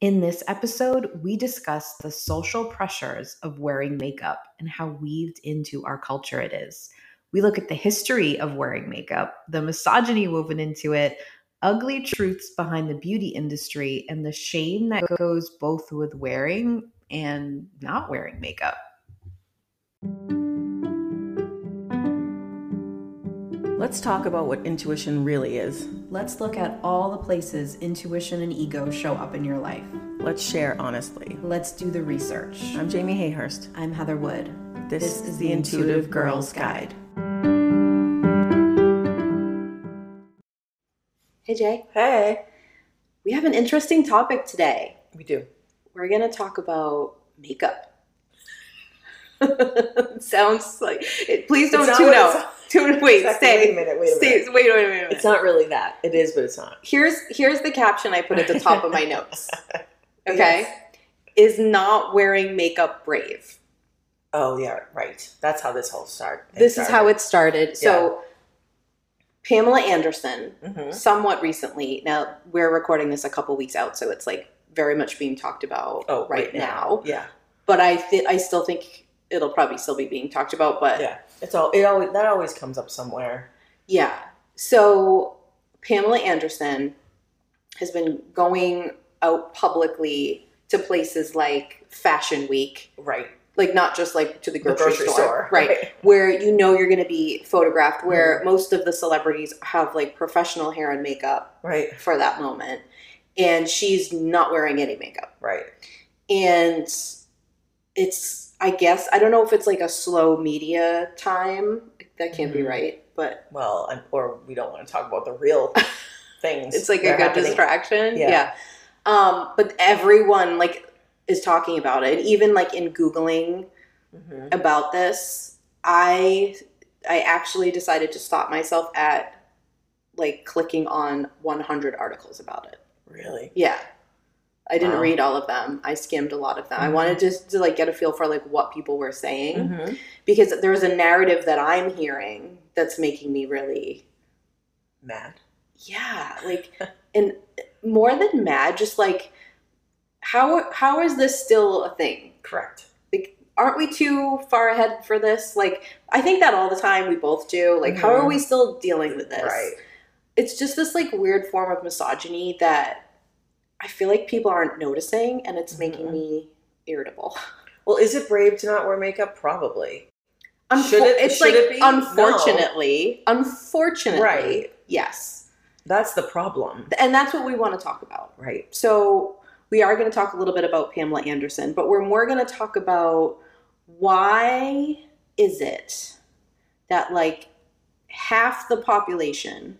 In this episode, we discuss the social pressures of wearing makeup and how weaved into our culture it is. We look at the history of wearing makeup, the misogyny woven into it, ugly truths behind the beauty industry, and the shame that goes both with wearing and not wearing makeup. Let's talk about what intuition really is. Let's look at all the places intuition and ego show up in your life. Let's share honestly. Let's do the research. I'm Jamie Hayhurst. I'm Heather Wood. This, is the Intuitive Girls Guide. Hey, Jay. Hey. We have an interesting topic today. We do. We're going to talk about makeup. Sounds like it, please don't tune out. Tune wait, Exactly. stay. Wait a minute, wait a stay, minute. Wait, wait, wait, wait. It's not really that. It is, but it's not. Here's here's the caption I put at the top of my notes. Okay, Yes. is not wearing makeup brave. Oh, yeah, right. That's how this whole start. This is how it started. So, Pamela Anderson, hmm somewhat recently. Now we're recording this a couple weeks out, so it's like very much being talked about Oh, right, now. Yeah, But I th- I still think it'll probably still be being talked about. But yeah. It's all. It always that always comes up somewhere. Yeah. So Pamela Anderson has been going out publicly to places like Fashion Week, Right. like not just like to the The grocery, grocery store, store, right? right. Where you know you're going to be photographed, where Mm-hmm. most of the celebrities have like professional hair and makeup Right. for that moment. And she's not wearing any makeup. Right. And it's, I guess, I don't know if it's like a slow media time. That can't be Mhm. right, but Well, and, or we don't want to talk about the real things. it's like a good happening. distraction yeah. Yeah. um but everyone like is talking about it even like in googling Mhm. about this i i actually decided to stop myself at like clicking on 100 articles about it Really. yeah i didn't Wow. read all of them i skimmed a lot of them i Mhm. wanted just to like get a feel for like what people were saying Mhm. because there's a narrative that i'm hearing that's making me really Mad. yeah like and more than mad just like how how is this still a thing Correct. like aren't we too far ahead for this like i think that all the time we both do like how are Mhm. we still dealing with this Right. it's just this like weird form of misogyny that i feel like people aren't noticing and it's making Mhm. me irritable Well, is it brave to not wear makeup? Probably. Unfo- Should it- it's should like it be? No. unfortunately unfortunately Right. yes That's the problem. and that's what we want to talk about Right. So we are going to talk a little bit about Pamela Anderson, but we're more going to talk about why is it that like half the population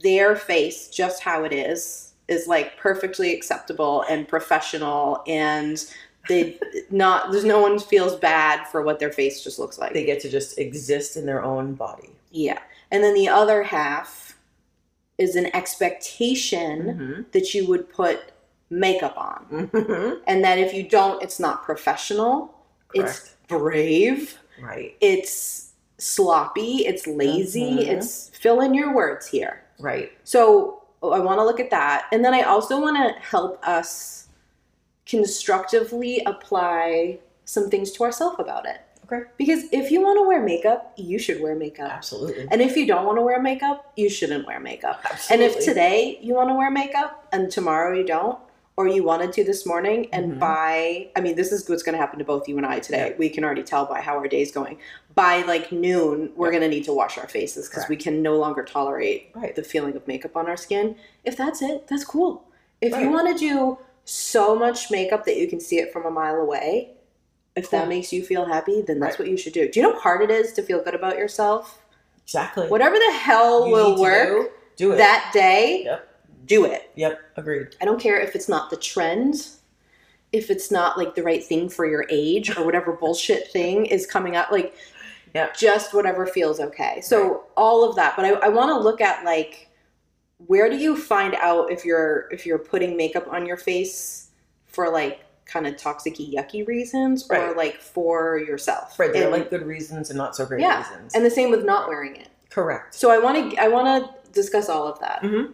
their face just how it is is like perfectly acceptable and professional and they not there's no one feels bad for what their face just looks like. They get to just exist in their own body. yeah. And then the other half is an expectation Mhm. that you would put makeup on. Mhm. And that if you don't, it's not professional, it's brave, Right. it's sloppy, it's lazy, Mhm. it's fill in your words here. Right. So I want to look at that. And then I also want to help us constructively apply some things to ourselves about it. Okay. Because if you want to wear makeup, you should wear makeup. Absolutely. And if you don't want to wear makeup, you shouldn't wear makeup. Absolutely. And if today you want to wear makeup and tomorrow you don't, or you wanted to this morning and Mhm. by, I mean, this is what's going to happen to both you and I today. Yeah. We can already tell by how our day's going. By like noon, we're going to need to wash our faces because we can no longer tolerate Right. the feeling of makeup on our skin. If that's it, that's cool. If you want to do so much makeup that you can see it from a mile away, if that makes you feel happy, then that's Right. what you should do. Do you know how hard it is to feel good about yourself? Exactly. Whatever the hell You will work do, do it. that day, Yep. do it. Yep. Agreed. I don't care if it's not the trend, if it's not like the right thing for your age or whatever bullshit thing is coming up. Like, Yeah. just whatever feels okay. So all of that, but I, I want to look at like where do you find out if you're if you're putting makeup on your face for like kind of toxicy yucky reasons or Right. like for yourself. Right. There are like good reasons and not so great Yeah. reasons. and the same with not wearing it. Correct. So I want to I want to discuss all of that. Mhm.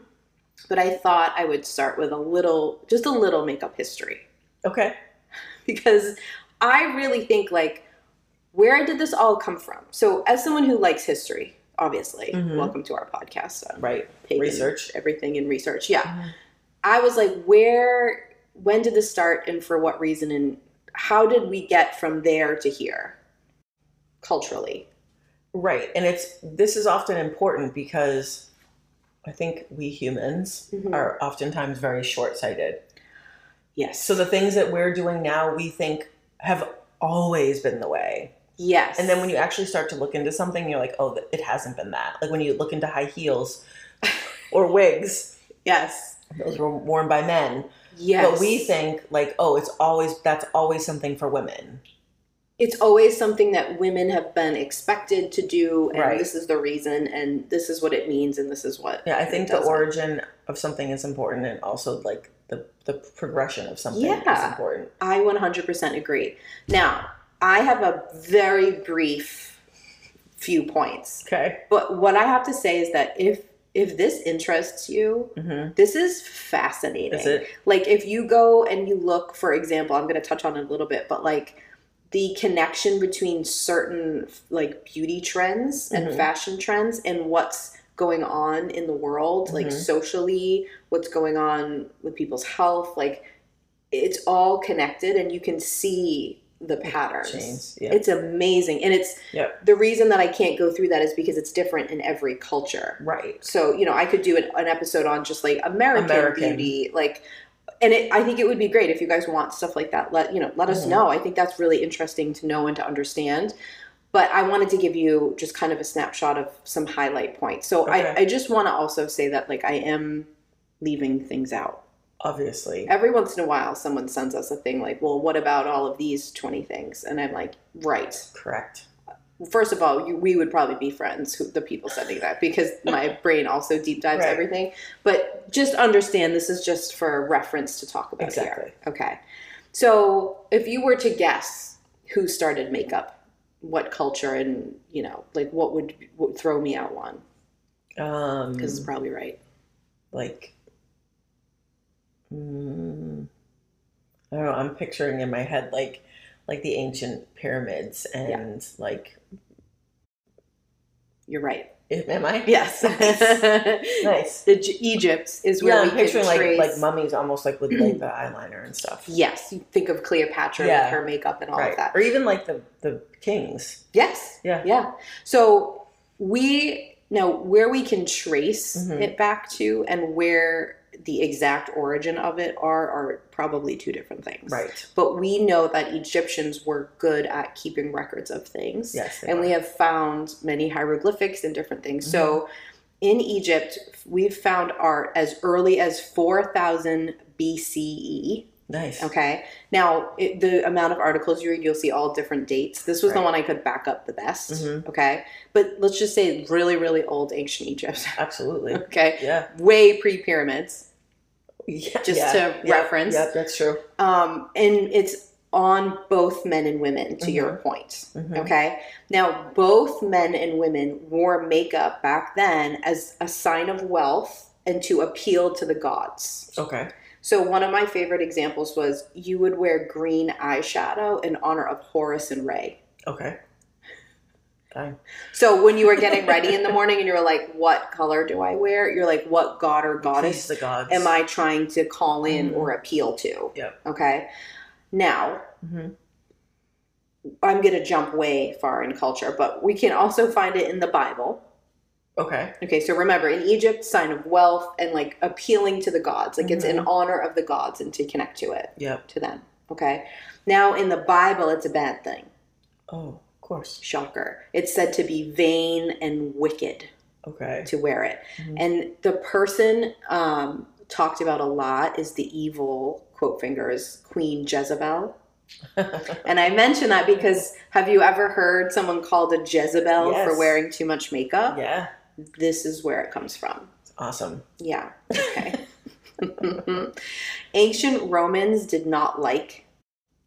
but I thought I would start with a little, just a little makeup history Okay. because I really think like where did this all come from? So as someone who likes history, obviously, Mhm. welcome to our podcast. I'm Right. Research. everything in research. Yeah. Mhm. I was like, where, when did this start and for what reason? And how did we get from there to here culturally? Right. And it's this is often important because I think we humans Mhm. are oftentimes very short-sighted. Yes. So the things that we're doing now we think have always been the way. Yes. And then when you actually start to look into something, you're like, oh, it hasn't been that. Like when you look into high heels or wigs, yes. those were worn by men. Yes. But we think like, oh, it's always that's always something for women. it's always something that women have been expected to do, and Right. this is the reason, and this is what it means, and this is what. Yeah, I think the origin of something is important, and also like the the progression of something is Yeah. important. I 100% agree. Now, I have a very brief few points, Okay. but what I have to say is that if if this interests you, Mm-hmm. this is fascinating. Is it? like if you go and you look for example i'm going to touch on it a little bit but like the connection between certain like beauty trends and Mhm. fashion trends and what's going on in the world like Mhm. socially what's going on with people's health like it's all connected and you can see the patterns Chains. It's amazing and it's Yep. the reason that i can't go through that is because it's different in every culture right. so you know i could do an, an episode on just like american, American. beauty like and it, i think it would be great if you guys want stuff like that let you know let us Mhm. know i think that's really interesting to know and to understand but i wanted to give you just kind of a snapshot of some highlight points so Okay. I, I just want to also say that like i am leaving things out Obviously. every once in a while someone sends us a thing like well what about all of these 20 things and i'm like right Correct. first of all, you, we would probably be friends, who, the people sending that, because my brain also deep dives Right. everything. But just understand this is just for reference to talk about Exactly. here. Okay. So if you were to guess who started makeup, what culture, and, you know, like what would, would throw me out one? Um, Because it's probably right. like, mm, I don't know. I'm picturing in my head like, like the ancient pyramids and like, You're right. am I? Yes. Nice. The J- Egypt is where Yeah, we I'm picturing like trace. like mummies almost like with like the eyeliner and stuff. yes, you think of Cleopatra Yeah. with her makeup and all right. of that. Or even like the the kings. Yes. Yeah. Yeah. So we now where we can trace Mhm. it back to and where the exact origin of it are are probably two different things. Right. But we know that Egyptians were good at keeping records of things. Yes. And we have found many hieroglyphics and different things. So mm-hmm. in Egypt, we've found art as early as 4000 BCE. Nice. Okay. Now, it, the amount of articles you read, you'll see all different dates. This was the one I could back up the best. Mhm. Okay. But let's just say really, really old ancient Egypt. Absolutely. okay. Yeah. Way pre pyramids. Yeah. Just yeah. to yeah. reference. Yeah, that's true. Um, and it's on both men and women, to your point. Mhm. Okay. Now, both men and women wore makeup back then as a sign of wealth and to appeal to the gods. Okay. So one of my favorite examples was you would wear green eyeshadow in honor of Horus and Ra. Okay. So when you were getting ready in the morning and you were like, "What color do I wear?" You're like, "What god or goddess am I trying to call in Mhm. or appeal to?" Yep. Okay. Now Mhm. I'm gonna jump way far in culture, but we can also find it in the Bible. Okay. Okay, so remember in Egypt, sign of wealth and like appealing to the gods, like it's in Mhm. honor of the gods and to connect to it. Yep. to them. Okay. Now, in the Bible, it's a bad thing. Oh, of course. Shocker. It's said to be vain and wicked Okay. to wear it. Mhm. And the person um, talked about a lot is the evil, quote fingers, Queen Jezebel. And I mention that because have you ever heard someone called a Jezebel Yes. for wearing too much makeup? yeah. This is where it comes from. Awesome. Yeah. Okay. Ancient Romans did not like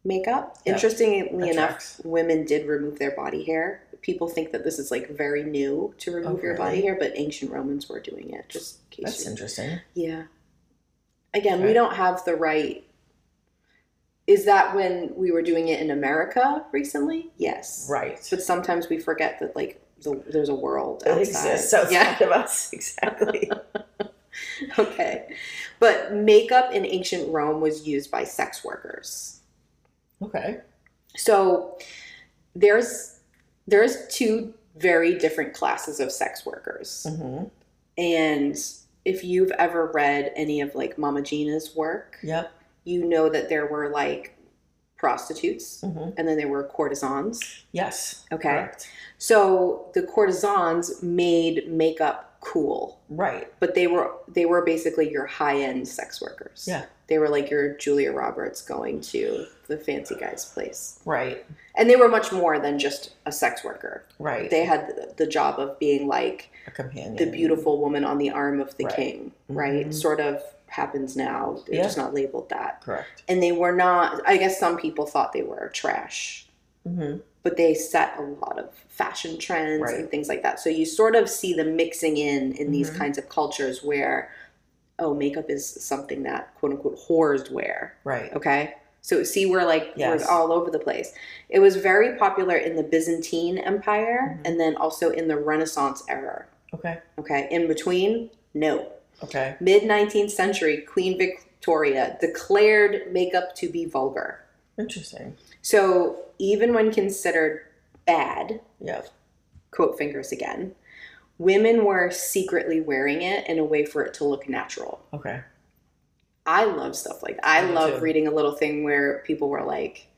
makeup. Yeah, Interestingly enough, tracks. women did remove their body hair people think that this is like very new to remove oh, your body hair, but ancient Romans were doing it. Just in case That's you- interesting. Yeah. Again, we don't have the right. Is that when we were doing it in America recently? Yes. Right. But sometimes we forget that like the, there's a world that outside. exists outside Yeah. of us. Exactly. Okay. But makeup in ancient Rome was used by sex workers. okay. So there's there's two very different classes of sex workers. hmm And if you've ever read any of like Mama Gena's work, Yep. you know that there were like prostitutes hmm and then there were courtesans. Yes. Okay. Correct. So the courtesans made makeup cool, Right. but they were they were basically your high-end sex workers. Yeah. They were like your Julia Roberts going to the fancy guy's place. Right. And they were much more than just a sex worker. Right. They had the, job of being like a companion. the beautiful woman on the arm of the Right. king, right? Mhm. Sort of happens now. They're Yeah. just not labeled that. Correct. And they were not, I guess some people thought they were trash, hmm but they set a lot of fashion trends Right. and things like that. So you sort of see the mixing in in these Mhm. kinds of cultures where, oh, makeup is something that quote unquote whores wear. Right. Okay. So see, we're like Yes. we're all over the place. It was very popular in the Byzantine Empire Mhm. and then also in the Renaissance era. Okay. Okay. In between, no. Okay. Mid 19th century, Queen Victoria declared makeup to be vulgar. Interesting. So even when considered bad, Yep. quote fingers again, women were secretly wearing it in a way for it to look natural. Okay. I love stuff like that. I Me love too. reading a little thing where people were like,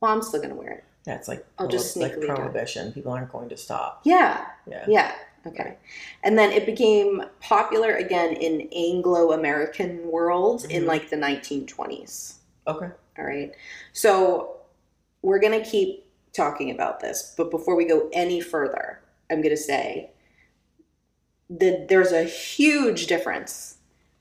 well, I'm still going to wear it. Yeah, it's like I'll just like do it. prohibition. People aren't going to stop. Yeah. Yeah. Yeah. Okay. And then it became popular again in Anglo American world in Mhm. like the 1920s. Okay. All right. So we're going to keep talking about this, but before we go any further, I'm going to say that there's a huge difference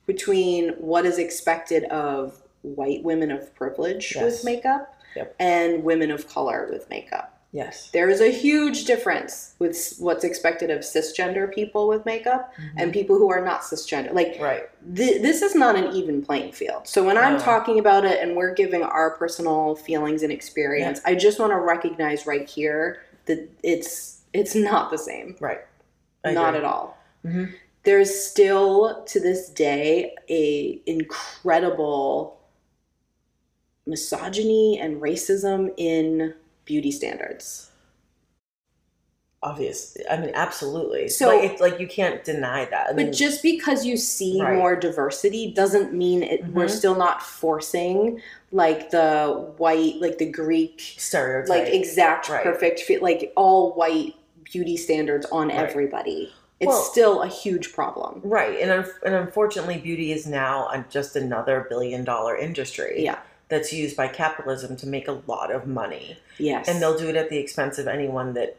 between what is expected of white women of privilege Yes. with makeup Yep. and women of color with makeup. Yes. There is a huge difference with what's expected of cisgender people with makeup and people who are not cisgender. Like Right. th- this is not an even playing field. So when I'm No. talking about it and we're giving our personal feelings and experience, I just want to recognize right here that it's it's not the same. Right. I not agree. at all. Mhm. There's still to this day a incredible misogyny and racism in beauty standards. Obvious. I mean, absolutely. So- like, it's like you can't deny that. I mean, But just because you see Right. more diversity doesn't mean it, we're Mhm. still not forcing like the white, like the Greek, stereotype. like exact Right. perfect fit, like all white beauty standards on Right. everybody. It's Well- still a huge problem. Right, and and unfortunately, beauty is now just another billion dollar industry. Yeah. That's used by capitalism to make a lot of money, Yes. and they'll do it at the expense of anyone that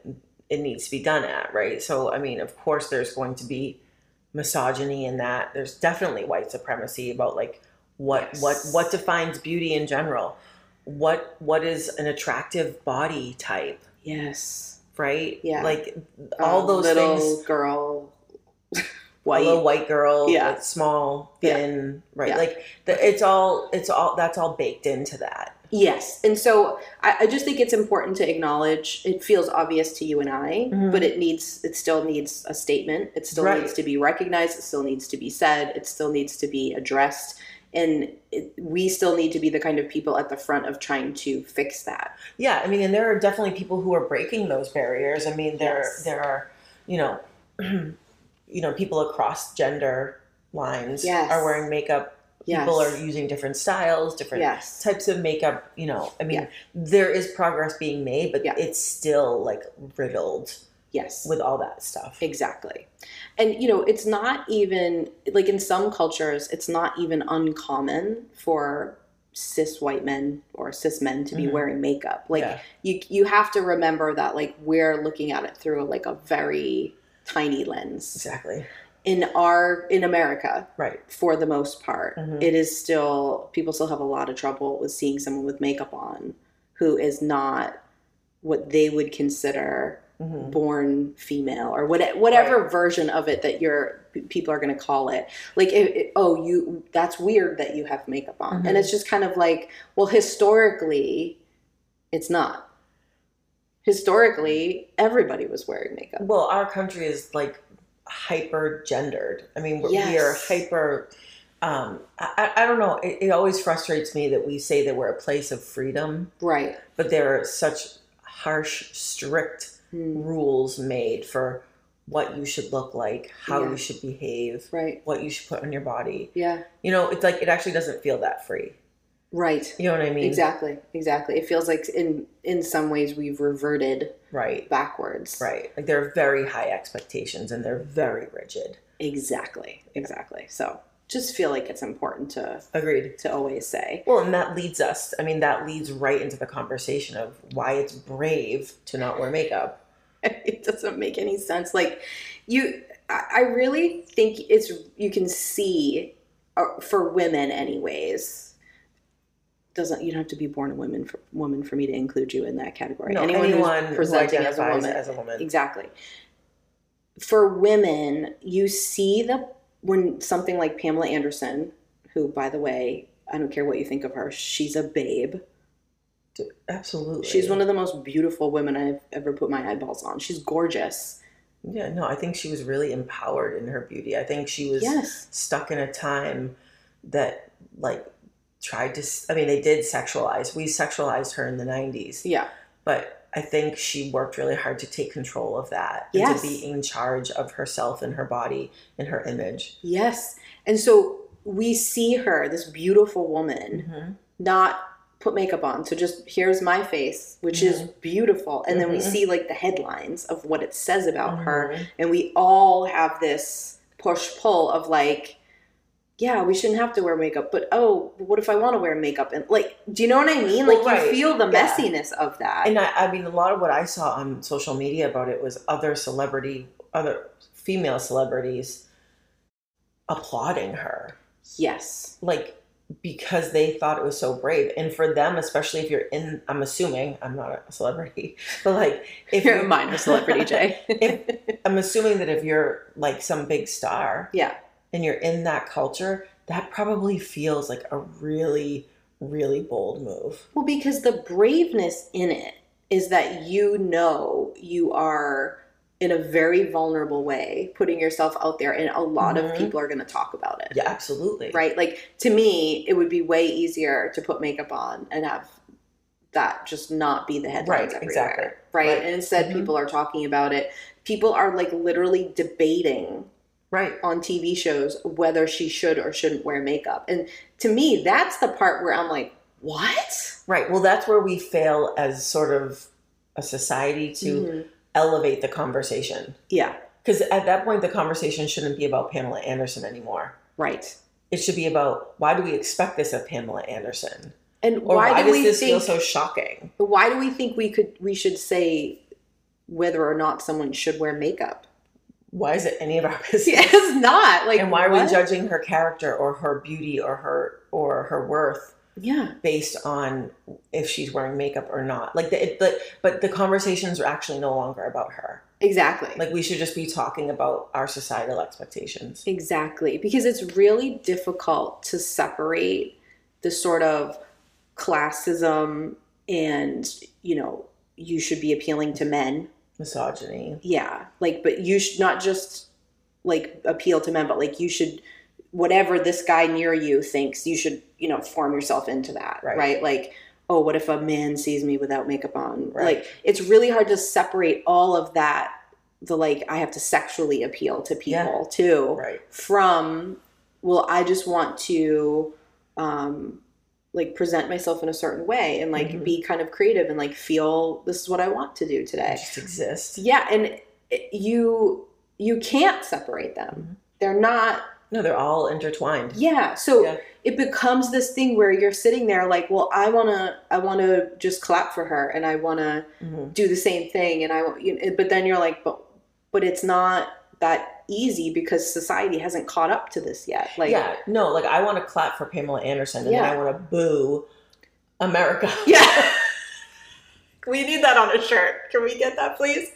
it needs to be done at. Right, so I mean, of course, there's going to be misogyny in that. There's definitely white supremacy about like what Yes. what what defines beauty in general. What what is an attractive body type? yes. Right, Yeah. like all Um, those little things. girl, white. little white girl, Yeah. like small, Yeah. thin, right? Yeah. Like the, it's all, it's all that's all baked into that. Yes. And so I, I just think it's important to acknowledge it feels obvious to you and I, Mhm. but it needs it still needs a statement. It still Right. needs to be recognized, it still needs to be said, it still needs to be addressed. And it, we still need to be the kind of people at the front of trying to fix that. Yeah, I mean, and there are definitely people who are breaking those barriers. I mean, there Yes. there are, you know, you know, people across gender lines Yes. are wearing makeup. Yes. People are using different styles, different Yes. types of makeup. You know, I mean, Yeah. there is progress being made, but Yeah. it's still like riddled Yes. with all that stuff. Exactly. And you know, it's not even like in some cultures, it's not even uncommon for cis white men or cis men to be Mhm. wearing makeup. Like Yeah. you you have to remember that like we're looking at it through like a very tiny lens. Exactly. In our in America, Right. for the most part, Mhm. it is still people still have a lot of trouble with seeing someone with makeup on who is not what they would consider Mhm. born female or what, whatever version of it that your people are going to call it like it, it- oh you that's weird that you have makeup on Mhm. and it's just kind of like well historically it's not historically everybody was wearing makeup Well, our country is like hyper gendered. I mean, we're, we are hyper. Um, I, I I don't know. It, it always frustrates me that we say that we're a place of freedom, right but there are such harsh, strict Hmm. rules made for what you should look like, how Yeah. you should behave, right what you should put on your body. yeah You know, it's like it actually doesn't feel that free. Right You know what I mean? exactly exactly it feels like in in some ways we've reverted Right. backwards Right. Like there are very high expectations and they're very rigid. exactly exactly so just feel like it's important to Agreed. to always say Well, and that leads us, I mean, that leads right into the conversation of why it's brave to not wear makeup. it doesn't make any sense like you i really think it's you can see uh, for women anyways doesn't you don't have to be born a woman for woman for me to include you in that category. No, anyone, anyone who's who presenting as a woman. as a woman. exactly. For women you see the when something like pamela anderson who by the way i don't care what you think of her she's a babe. Absolutely. she's one of the most beautiful women i've ever put my eyeballs on. She's gorgeous. Yeah, no, I think she was really empowered in her beauty. I think she was yes. stuck in a time that, like, tried to, i mean, they did sexualize. We sexualized her in the 90s. yeah But I think she worked really hard to take control of that Yes. and to be in charge of herself and her body and her image. Yes. And so we see her, this beautiful woman, Mm-hmm. not put makeup on. So just here's my face, which is beautiful. And then we Mhm. see like the headlines of what it says about her. Mhm. And we all have this push pull of like, yeah, we shouldn't have to wear makeup, but oh, what if I want to wear makeup? And like, do you know what I mean? Like, Well, right. you feel the Yeah. messiness of that. And I, I mean, a lot of what I saw on social media about it was other celebrity, other female celebrities applauding her. yes. like because they thought it was so brave and for them especially if you're in i'm assuming i'm not a celebrity but like if You're a minor celebrity, Jay. if i'm assuming that if you're like some big star yeah. And you're in that culture that probably feels like a really really bold move Well, because the braveness in it is that you know you are in a very vulnerable way putting yourself out there, and a lot Mhm. of people are going to talk about it. yeah absolutely Right? Like, to me, it would be way easier to put makeup on and have that just not be the headlines Right, everywhere. exactly. Right? Right. And instead, Mhm. people are talking about it. People are like literally debating right on TV shows whether she should or shouldn't wear makeup. And to me, that's the part where I'm like, what? right well that's where we fail as sort of a society to Mhm. elevate the conversation Yeah, because at that point the conversation shouldn't be about pamela anderson anymore right. it should be about why do we expect this of Pamela Anderson? And why, why, do does we this feel think? so shocking? why do we think we could? We should say whether or not someone should wear makeup. Why is it any of our business? Yeah, it's not like. and why are we judging her character or her beauty or her or her worth Yeah, based on if she's wearing makeup or not? Like the, it, but but the conversations are actually no longer about her. exactly. Like we should just be talking about our societal expectations. Exactly, because it's really difficult to separate the sort of classism and, you know, you should be appealing to men. Misogyny. Yeah, like, but you should not just like appeal to men, but like you should, whatever this guy near you thinks, you should, you know, form yourself into that, Right. right? Like, oh, what if a man sees me without makeup on? Right. Like, it's really hard to separate all of that. The like, I have to sexually appeal to Yeah. people too Right. from well i just want to um like present myself in a certain way and like Mhm. be kind of creative and like feel this is what i want to do today just exists. yeah and you you can't separate them Mhm. they're not No, they're all intertwined. yeah so Yeah. it becomes this thing where you're sitting there like well i want to i want to just clap for her and i want to Mhm. do the same thing and i want you know, but then you're like but but it's not that easy because society hasn't caught up to this yet like yeah, no, like I want to clap for Pamela Anderson and Yeah. then I want to boo America. Yeah. we need that on a shirt. Can we get that, please?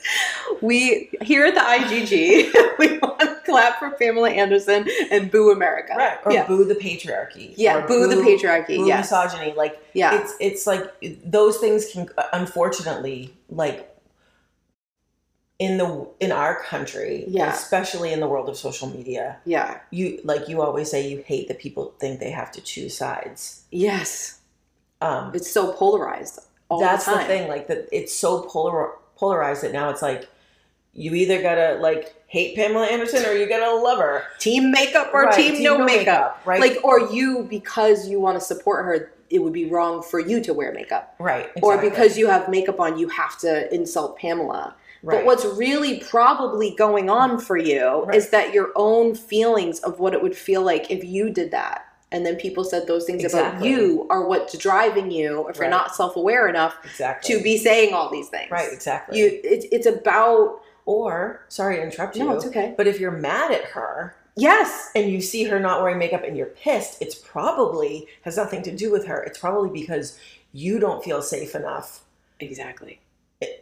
we here at the IGG, we want to clap for Pamela Anderson and boo America. Right. Or yeah. boo the patriarchy. Yeah, Or boo the patriarchy, Boo yes. misogyny. Like Yeah. it's it's like those things can unfortunately like in the in our country, Yeah. especially in the world of social media, yeah. you like you always say you hate that people think they have to choose sides. Yes. Um It's so polarized all that's the the, thing like that it's so polar polarized that now it's like you either gotta like hate Pamela Anderson or you gotta love her. Team makeup or Right, team, no, makeup. right? Like, or you, because you want to support her, it would be wrong for you to wear makeup. right, Or because you have makeup on, you have to insult Pamela. Right. But what's really probably going on for you Right. is that your own feelings of what it would feel like if you did that. And then people said those things about you are what's driving you if you're not self-aware enough exactly to be saying all these things. right, exactly. You it's it's about or sorry to interrupt you. No, it's okay. But if you're mad at her Yes. and you see her not wearing makeup and you're pissed, it's probably has nothing to do with her. It's probably because you don't feel safe enough. Exactly.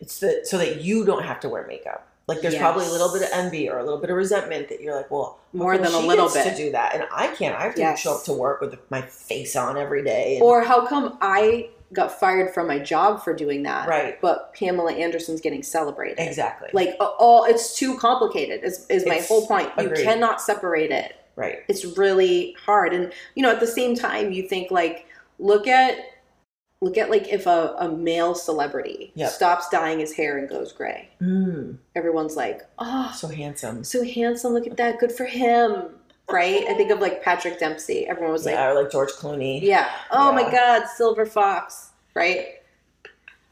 It's so that you don't have to wear makeup. Like there's probably a little bit of envy or a little bit of resentment that you're like, well, More than a little bit. to do that, and I can't. I have to Yes. show up to work with my face on every day. And, Or how come I got fired from my job for doing that? Right. But Pamela Anderson's getting celebrated. exactly. Like all it's too complicated is, is my It's- whole point. You cannot separate it. right. It's really hard. And you know, at the same time you think like look at look at like if a, a male celebrity Yep. stops dyeing his hair and goes gray. Mm, Everyone's like, Oh, so handsome. so handsome, look at that, good for him. Right? I think of like Patrick Dempsey. Everyone was like, yeah, or like George Clooney. Yeah. Oh my God, Silver Fox, right?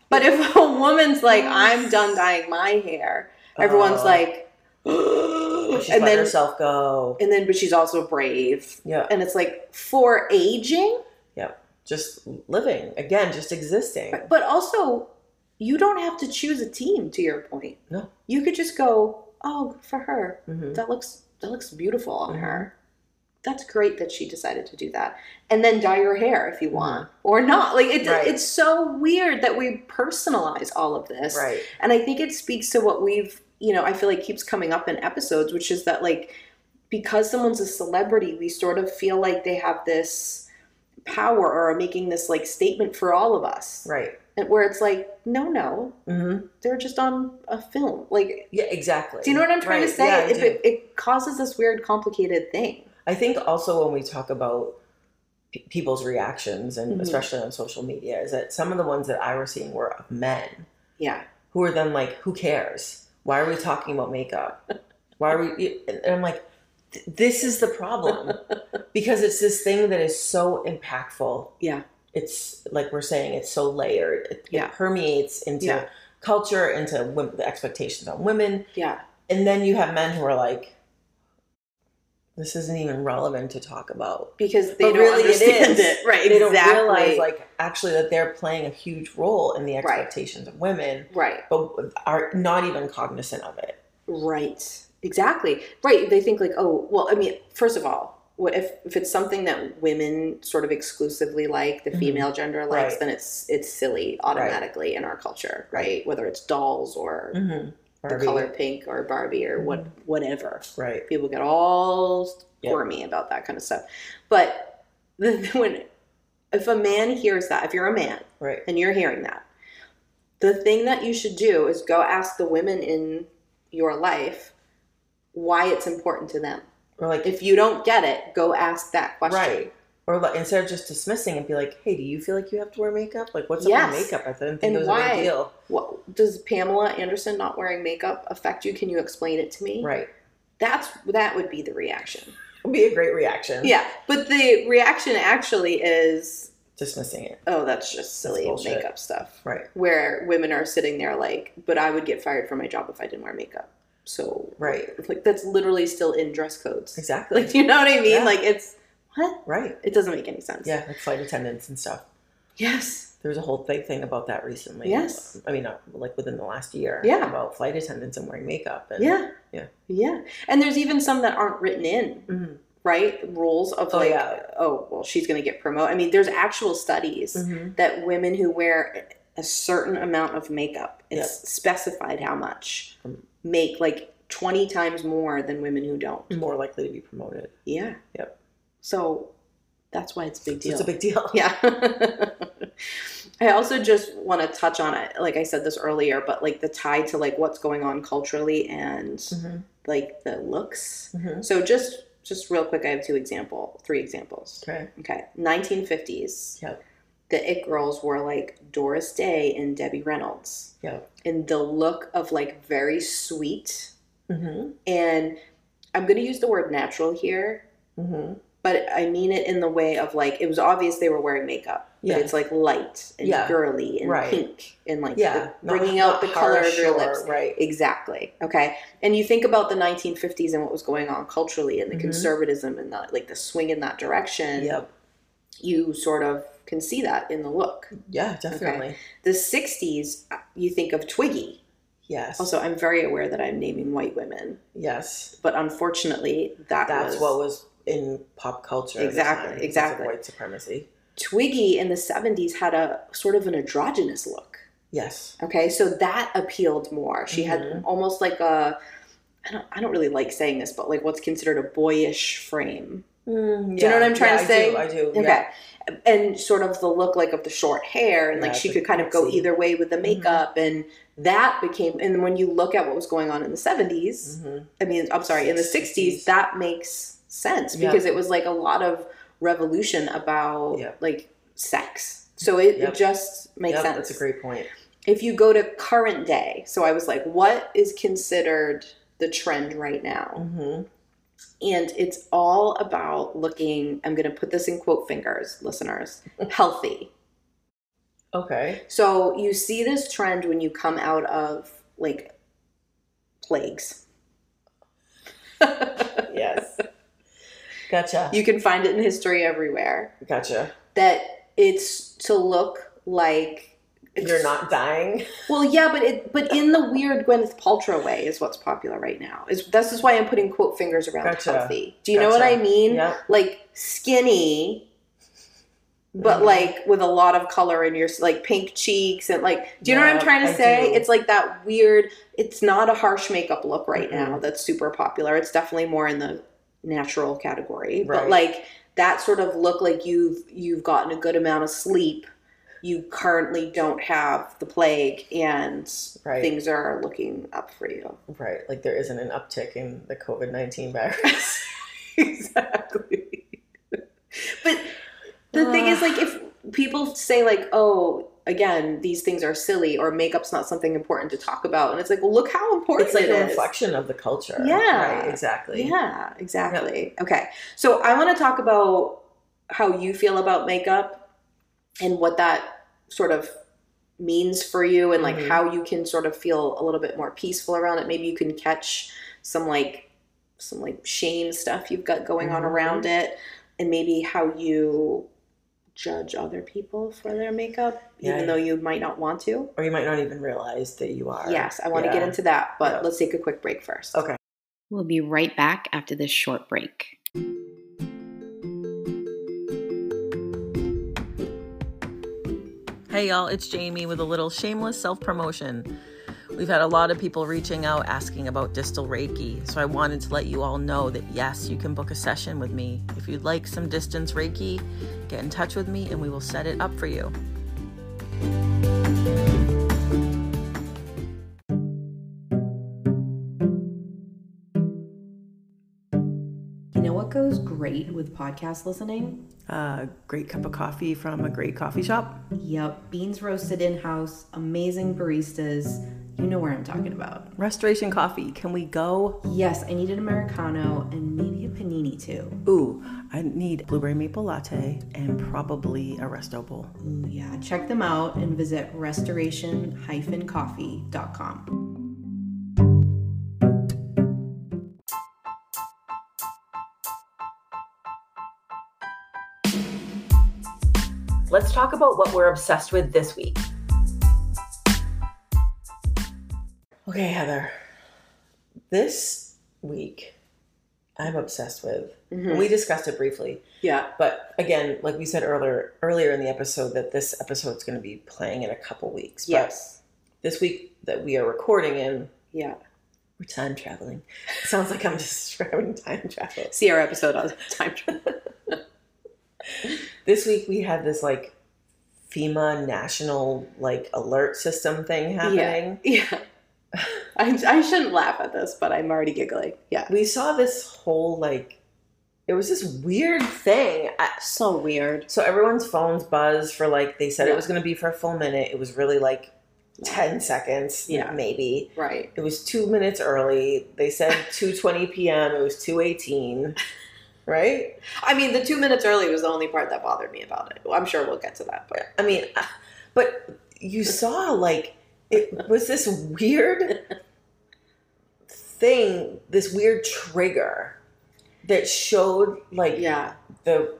But if a woman's like, I'm done dyeing my hair, everyone's Oh. like, She's and let then herself go. and then, but she's also brave, Yeah, and it's like for aging, yeah. Just living again, just existing. but also you don't have to choose a team. To your point, No. you could just go, oh, for her. hmm That looks that looks beautiful on Mhm. her. That's great that she decided to do that, and then dye your hair if you Mm-hmm. want or not. Like it, Right. it's so weird that we personalize all of this. Right. And I think it speaks to what we've, you know, I feel like keeps coming up in episodes, which is that like because someone's a celebrity, we sort of feel like they have this power or are making this like statement for all of us. Right. And where it's like, no, no, hmm they're just on a film. Like, Yeah, exactly. do you know what I'm trying to say? Yeah, it, it, it causes this weird, complicated thing. I think also when we talk about p- people's reactions, and Mhm. especially on social media, is that some of the ones that I was seeing were of men Yeah. who are then like, "Who cares? Why are we talking about makeup? Why are we?" And I'm like, "Th- "This is the problem because it's this thing that is so impactful. Yeah. It's like we're saying, it's so layered. It, Yeah. it permeates into Yeah. culture, into wom- the expectations on women, Yeah. and then you have men who are like." This isn't even relevant to talk about Because they But don't really it understand is. it. Right. they exactly. don't realize like actually that they're playing a huge role in the Right. expectations of women right. but are not even cognizant of it Right. Exactly. Right. They think like, oh, well, I mean, first of all, what if, if it's something that women sort of exclusively like, the Mhm. female gender likes, Right. then it's it's silly automatically in our culture, right? Whether it's dolls or mm-hmm. the color pink or Barbie or what whatever. right People get all Yep. squirmy about that kind of stuff. But when if a man hears that, if you're a man right and you're hearing that, the thing that you should do is go ask the women in your life why it's important to them. or like If you don't get it, go ask that question. right or like instead of just dismissing and be like hey do you feel like you have to wear makeup like what's up with makeup i didn't think And it was a big deal What, does Pamela Anderson not wearing makeup affect you? Can you explain it to me? right That's that would be the reaction. It would be a great reaction Yeah, but the reaction actually is, dismissing it oh, that's just silly bullshit. makeup stuff. right Where women are sitting there like, but I would get fired from my job if I didn't wear makeup. So Right. like that's literally still in dress codes. exactly Like, you know what I mean? Yeah. Like it's what? right It doesn't make any sense. yeah like flight attendants and stuff Yes. There was a whole big thing about that recently. Yes. I mean, not like within the last year. Yeah. About flight attendants and wearing makeup. And, Yeah. Yeah. Yeah. And there's even some that aren't written in, Mhm. right? Rules of Oh, like, yeah. oh, well, she's going to get promoted. I mean, there's actual studies Mhm. that women who wear a certain amount of makeup. It's Yep. specified how much. Mm. Make like 20 times more than women who don't. More likely to be promoted. Yeah. Yep. So that's why it's a big deal. it's a big deal. Yeah. I also just want to touch on it. Like I said this earlier, but like the tie to like what's going on culturally and Mhm. like the looks. Mhm. So just just real quick, I have two example, three examples. Okay. Okay, 1950s. Yep. The it girls were like Doris Day and Debbie Reynolds, Yep. and the look of like very sweet. Mm-hmm. And I'm gonna use the word natural here, Mm-hmm. but I mean it in the way of like it was obvious they were wearing makeup. Yeah. But it's like light and Yeah. girly and Right. pink and like Yeah. the- not- bringing out not the color of your lips. Right. Exactly. Okay. And you think about the 1950s and what was going on culturally and the Mhm. conservatism and the like the swing in that direction. Yep. You sort of can see that in the look. Yeah, definitely. The 60s, uh, you think of Twiggy. Yes. Also, I'm very aware that I'm naming white women, yes. but unfortunately, that That's was what was in pop culture. Exactly, time because of exactly. White supremacy. Twiggy in the 70s had a sort of an androgynous look. Yes. Okay, so that appealed more. She had Mhm. almost like a I don't I don't really like saying this, but like what's considered a boyish frame. Mm, Do you know what I'm trying to I say? Do, I do. Okay. Yeah. And sort of the look like of the short hair and like Yeah, she could kind of go maxi. either way with the makeup and that became and when you look at what was going on in the 70s, Mhm. I mean, I'm sorry, in the 60s, 60s. that makes sense Yeah. because it was like a lot of revolution about Yeah. like sex. So it, Yep. it just makes Yep, sense. That's a great point. if you go to current day, so I was like, what is considered the trend right now? Mm-hmm. And it's all about looking, I'm going to put this in quote fingers, listeners, healthy. Okay. So you see this trend when you come out of like plagues. Yes. gotcha. You can find it in history everywhere. Gotcha. That it's to look like You're not dying. Well, yeah, but it but in the weird Gwyneth Paltrow way is what's popular right now. Is this is why I'm putting quote fingers around Gotcha. healthy. Do you know what I mean? Yep. Like skinny, but Mhm. like with a lot of color in your like pink cheeks and like. Do you know what I'm trying to I say? do. It's like that weird. It's not a harsh makeup look right Mhm. now. That's super popular. It's definitely more in the natural category, but like that sort of look like you've you've gotten a good amount of sleep. You currently don't have the plague and Right. things are looking up for you. Right. Like there isn't an uptick in the COVID 19 virus. exactly. but the thing is, like, if people say, like, oh, again, these things are silly or makeup's not something important to talk about, and it's like, well, look how important it's like it a is. reflection of the culture. Yeah. Right. Exactly. Yeah, exactly. Okay. So I want to talk about how you feel about makeup and what that sort of means for you and like Mhm. how you can sort of feel a little bit more peaceful around it. Maybe you can catch some like some like shame stuff you've got going on Mhm. around it and maybe how you judge other people for their makeup Yeah. even though you might not want to. Or you might not even realize that you are. Yes, I want to get into that, but Yeah. let's take a quick break first. Okay. We'll be right back after this short break. Hey y'all, it's Jamie with a little shameless self promotion. We've had a lot of people reaching out asking about distance Reiki, so I wanted to let you all know that yes, you can book a session with me. If you'd like some distance Reiki, get in touch with me and we will set it up for you. You great with podcast listening? A great cup of coffee from a great coffee shop. Yep, beans roasted in house, amazing baristas. You know where I'm talking about. Restoration Coffee, can we go? Yes, I need an Americano and maybe a panini too. Ooh, I need blueberry maple latte and probably a resto bowl. Ooh, yeah, check them out and visit restoration-coffee.com. Let's talk about what we're obsessed with this week. Okay, Heather. This week, I'm obsessed with. Mhm. We discussed it briefly. Yeah. But again, like we said earlier earlier in the episode, that this episode's going to be playing in a couple weeks. But Yes. this week that we are recording in, Yeah. we're time traveling. Sounds like I'm just describing time travel. See our episode on time travel. This week we had this like FEMA national like alert system thing happening. Yeah. I, I shouldn't laugh at this, but I'm already giggling. Yeah. We saw this whole like it was this weird thing. I, So weird. so everyone's phones buzzed for like they said Yeah. it was going to be for a full minute. It was really like 10 seconds Yeah. maybe. Right. It was 2 minutes early. They said 2:20 p.m. It was 2:18. Right? I mean, the two minutes early was the only part that bothered me about it. I'm sure we'll get to that, but I mean, uh, but you saw like it was this weird thing, this weird trigger that showed like yeah. the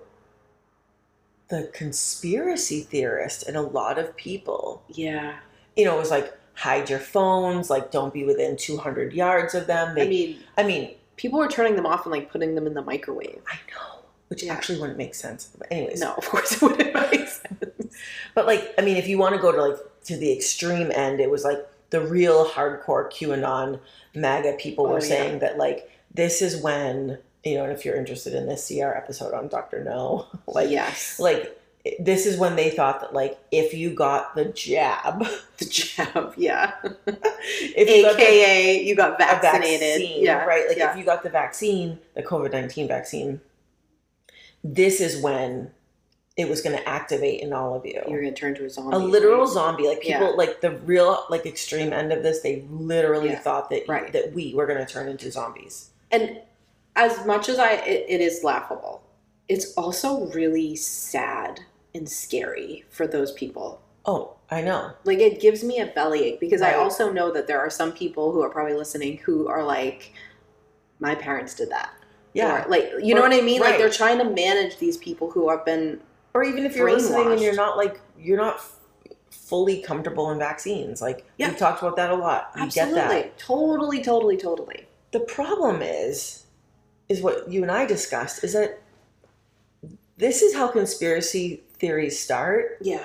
the conspiracy theorist and a lot of people. Yeah. You know, it was like hide your phones, like don't be within 200 yards of them. They, I mean, I mean, people were turning them off and like putting them in the microwave. I know, which Yeah. actually wouldn't make sense. But anyways, No, of course it wouldn't make sense. But like, I mean, if you want to go to like to the extreme end, it was like the real hardcore QAnon MAGA people Oh, were yeah. saying that like this is when you know, and if you're interested in this, see our episode on Doctor No. like, yes. like this is when they thought that like if you got the jab, the jab, yeah. if you got the, AKA you got vaccinated. vaccine, yeah. right? Like yeah. if you got the vaccine, the COVID nineteen vaccine, this is when it was going to activate in all of you. You're gonna turn to a zombie. a literal right? zombie like people Yeah. like the real like extreme end of this they literally Yeah. thought that Right. that we were going to turn into zombies And as much as I it, it is laughable, it's also really sad and scary for those people. oh i know Like it gives me a bellyache because I also know that there are some people who are probably listening who are like, my parents did that. yeah Or, like you know what I mean? Like they're trying to manage these people who have been or even if you're listening and you're not like you're not fully comfortable in vaccines like Yeah. we've talked about that a lot we absolutely, get that totally, totally, totally. the problem is is what you and i discussed is that this is how conspiracy theories start Yeah.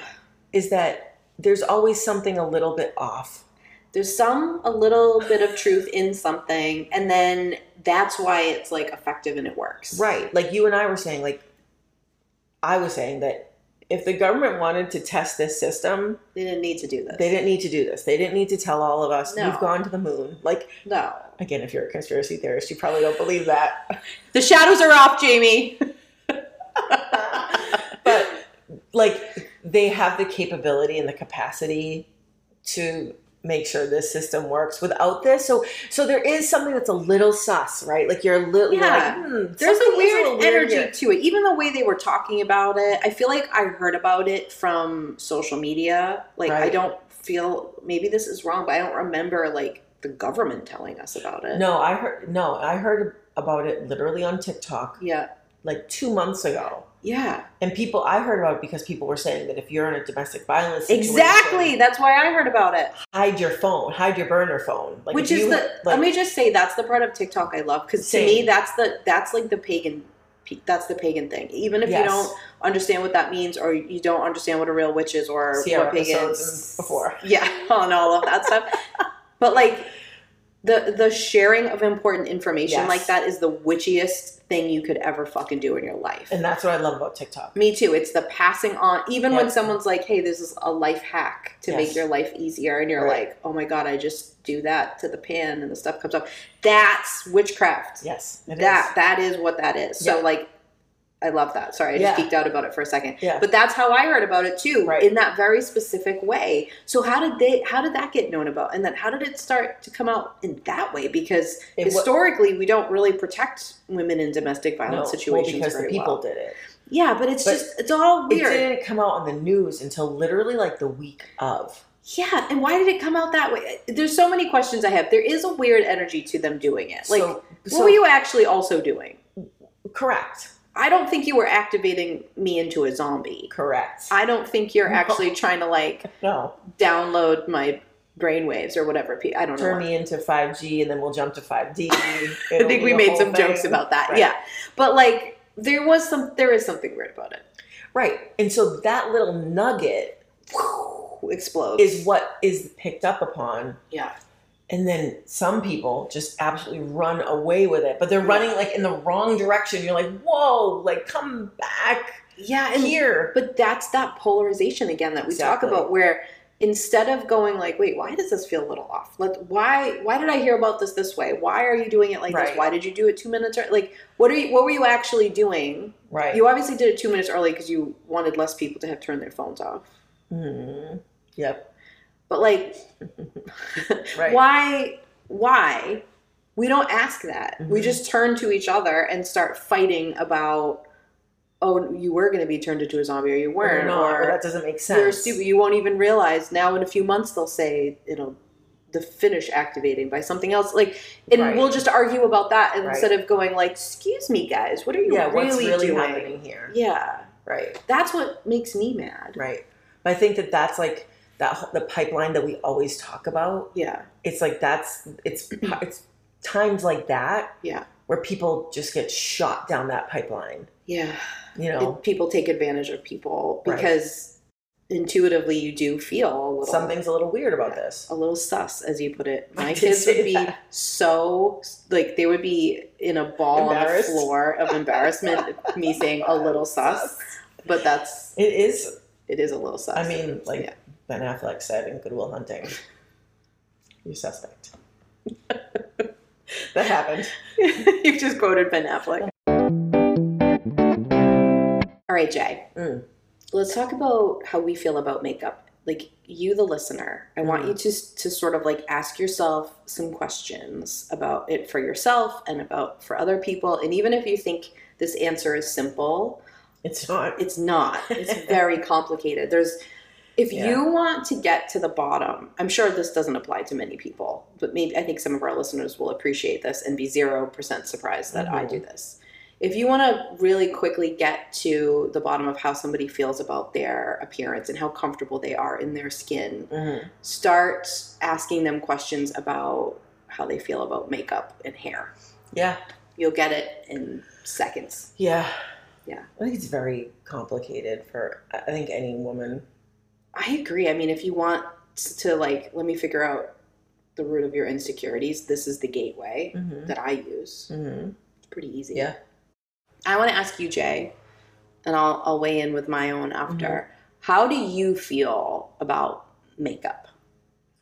is that there's always something a little bit off There's some a little bit of truth in something, and then that's why it's like effective and it works. Right. Like you and I were saying, like, I was saying that if the government wanted to test this system, They didn't need to do this. they didn't need to do this. They didn't need to tell all of us, No. you've gone to the moon. Like, No. again, if you're a conspiracy theorist, you probably don't believe that. The shadows are off, Jamie. like, they have the capability and the capacity to make sure this system works without this. So, so there is something that's a little sus, right? Like you're a little, Yeah. like, hmm, There's something a weird energy here. to it. Even the way they were talking about it, I feel like I heard about it from social media. Like I don't feel maybe this is wrong, but I don't remember like the government telling us about it. No, I heard, no, I heard about it literally on TikTok Yeah. Like two months ago. Yeah. And people, I heard about it because people were saying that if you're in a domestic violence situation, Exactly. That's why I heard about it. hide your phone, hide your burner phone. Like Which is you, the like, let me just say that's the part of TikTok I love because to me that's the that's like the pagan that's the pagan thing. Even if you don't understand what that means or you don't understand what a real witch is or See what pagans before. Yeah, on all of that stuff. But like the the sharing of important information Yes. like that is the witchiest thing you could ever fucking do in your life. and that's what I love about TikTok. Me too. It's the passing on. Even when someone's like, "Hey, this is a life hack to Yes. make your life easier," and you're Right. like, "Oh my god, I just do that to the pan and the stuff comes up." That's witchcraft. Yes, it that is. that is what that is. So like, I love that. Sorry, I Yeah. just geeked out about it for a second. Yeah. But that's how I heard about it too, Right. in that very specific way. So how did they? How did that get known about? And then how did it start to come out in that way? Because It historically, we don't really protect women in domestic violence no, violence well, situations because the people well. did it. Yeah, but it's But just it's all weird. It didn't come out on the news until literally like the week of. Yeah, and why did it come out that way? There's so many questions I have. There is a weird energy to them doing it. Like, so, what were you actually also doing? correct? I don't think you were activating me into a zombie. Correct. I don't think you're No. actually trying to like no, download my brainwaves or whatever. I don't know. Turn me into 5G and then we'll jump to 5D. I think we made some jokes about that. Right. Yeah. But like there was some there is something weird about it. Right. And so that little nugget Explodes. is what is picked up upon. yeah. And then some people just absolutely run away with it, but they're running like in the wrong direction. You're like, whoa, like come back Yeah, here. but that's that polarization again that we Exactly. talk about where instead of going like, wait, why does this feel a little off? Like why why did I hear about this this way? Why are you doing it like Right. this? Why did you do it 2 minutes early? Like what are you what were you actually doing? right. You obviously did it 2 minutes early because you wanted less people to have turned their phones off. Mhm. Yep. But like Right. why why we don't ask that we Mhm. just turn to each other and start fighting about oh you were going to be turned into a zombie or you weren't not, or or that doesn't make sense. you're stupid you won't even realize now in a few months they'll say it'll the finish activating by something else like and Right. we'll just argue about that Right. instead of going like excuse me guys what are you yeah, really, what's really doing happening here? yeah Right. that's what makes me mad Right. But I think that that's like that the pipeline that we always talk about. yeah It's like that's it's it's times like that yeah where people just get shot down that pipeline. yeah You know, it- people take advantage of people Right. because intuitively you do feel a little something's a little weird about this. a little sus as you put it my kids would be that. so like they would be in a ball on the floor of embarrassment me saying a little sus but that's It is. it is a little sus I mean, like Yeah. Ben Affleck said in Good Will Hunting, you're suspect. that happened. you've just quoted ben affleck all right jay Mm. let's talk about how we feel about makeup like you the listener i want Mhm. you to to sort of like ask yourself some questions about it for yourself and about for other people and even if you think this answer is simple It's not. it's not it's very complicated there's if Yeah. you want to get to the bottom i'm sure this doesn't apply to many people but maybe i think some of our listeners will appreciate this and be 0% surprised that i Mhm. do this if you want to really quickly get to the bottom of how somebody feels about their appearance and how comfortable they are in their skin Mhm. start asking them questions about how they feel about makeup and hair Yeah. you'll get it in seconds Yeah. Yeah. I think it's very complicated for I I think any woman. I agree. I mean, if you want to like, let me figure out the root of your insecurities. This is the gateway Mm-hmm. that I use. Mm-hmm. It's pretty easy. Yeah. I want to ask you, Jay, and I'll I'll weigh in with my own after. How do you feel about makeup?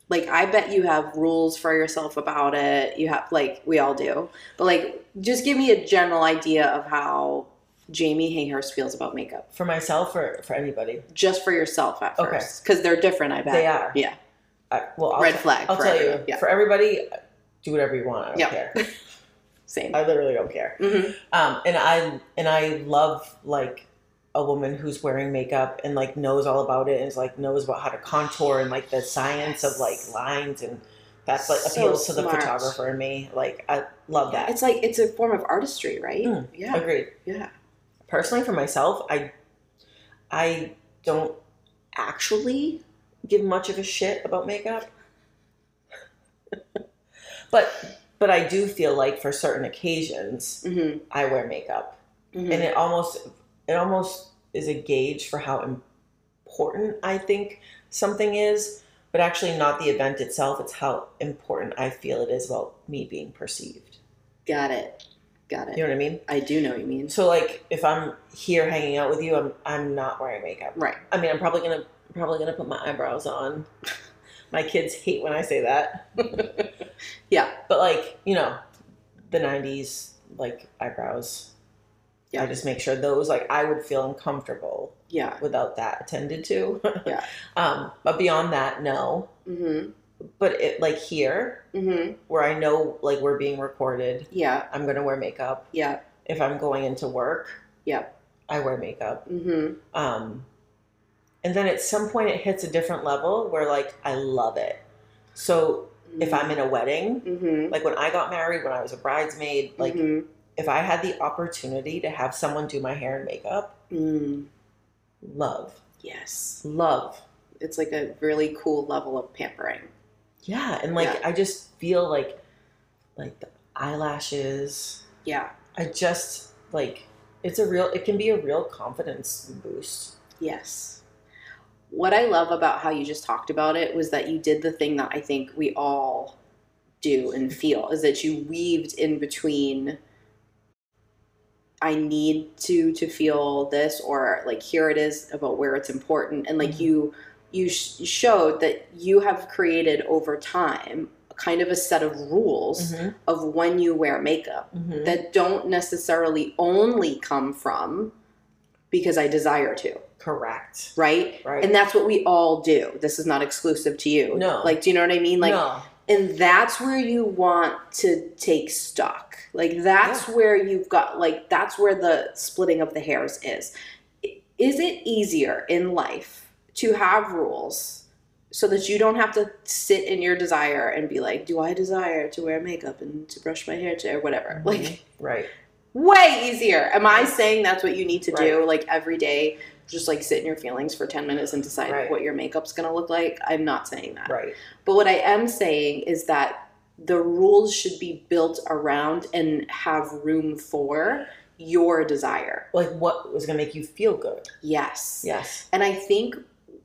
Like, I bet you have rules for yourself about it. You have like we all do, but like, just give me a general idea of how Jamie Hayhurst feels about makeup, For myself or for anybody? just for yourself at Okay. first, because they're different. I bet They are. Yeah. I, well, I'll, Red flag I'll for tell you. Yeah. For everybody, do whatever you want. I don't Yeah. care. Same. I literally don't care. hmm Um, and I and I love like a woman who's wearing makeup and like knows all about it and is like knows about how to contour and like the science of like lines and that's like So appeals to the photographer in me. Like I love that. It's like it's a form of artistry, right? Mm. Yeah. Agreed. Yeah. Personally, for myself, I I don't actually give much of a shit about makeup. but but I do feel like for certain occasions hmm I wear makeup. hmm and it almost it almost is a gauge for how important I think something is, but actually not the event itself. It's how important I feel it is about me being perceived. Got it. Got it. You know what I mean? I do know what you mean. So like if I'm here hanging out with you, I'm I'm not wearing makeup. Right. I mean, I'm probably gonna probably gonna put my eyebrows on. My kids hate when I say that. Yeah. But like, you know, the 90s like eyebrows. Yeah. I just make sure those like I would feel uncomfortable Yeah. without that attended to. Yeah. Um, but beyond that, no. Mm-hmm. But it like here, Mm-hmm. where I know like we're being recorded, Yeah. I'm gonna wear makeup. Yeah. If I'm going into work, Yeah. I wear makeup. Mm-hmm. Um, and then at some point it hits a different level where like I love it. So if I'm in a wedding, Mm-hmm. like when I got married, when I was a bridesmaid, like mm-hmm. if I had the opportunity to have someone do my hair and makeup, mm. love, yes, love. it's like a really cool level of pampering. Yeah, and like Yeah. I just feel like like the eyelashes. Yeah. I just like it's a real it can be a real confidence boost. Yes. What I love about how you just talked about it was that you did the thing that I think we all do and feel is that you weaved in between I need to to feel this or like here it is about where it's important and like Mhm. you you sh- showed that you have created over time kind of a set of rules Mm-hmm. of when you wear makeup that don't necessarily only come from because I desire to, Correct. right? Right. And that's what we all do. This is not exclusive to you. No. Like, do you know what I mean? Like, no. and that's where you want to take stock. Like, that's where you've got, like, that's where the splitting of the hairs is. Is it easier in life to have rules so that you don't have to sit in your desire and be like, do I desire to wear makeup and to brush my hair today or whatever? Like, Mhm. right. way easier. Am I saying that's what you need to do like every day? Just like sit in your feelings for 10 minutes and decide Right. what your makeup's going to look like? I'm not saying that. Right. But what I am saying is that the rules should be built around and have room for your desire. Like what was gonna make you feel good? Yes. Yes. And I think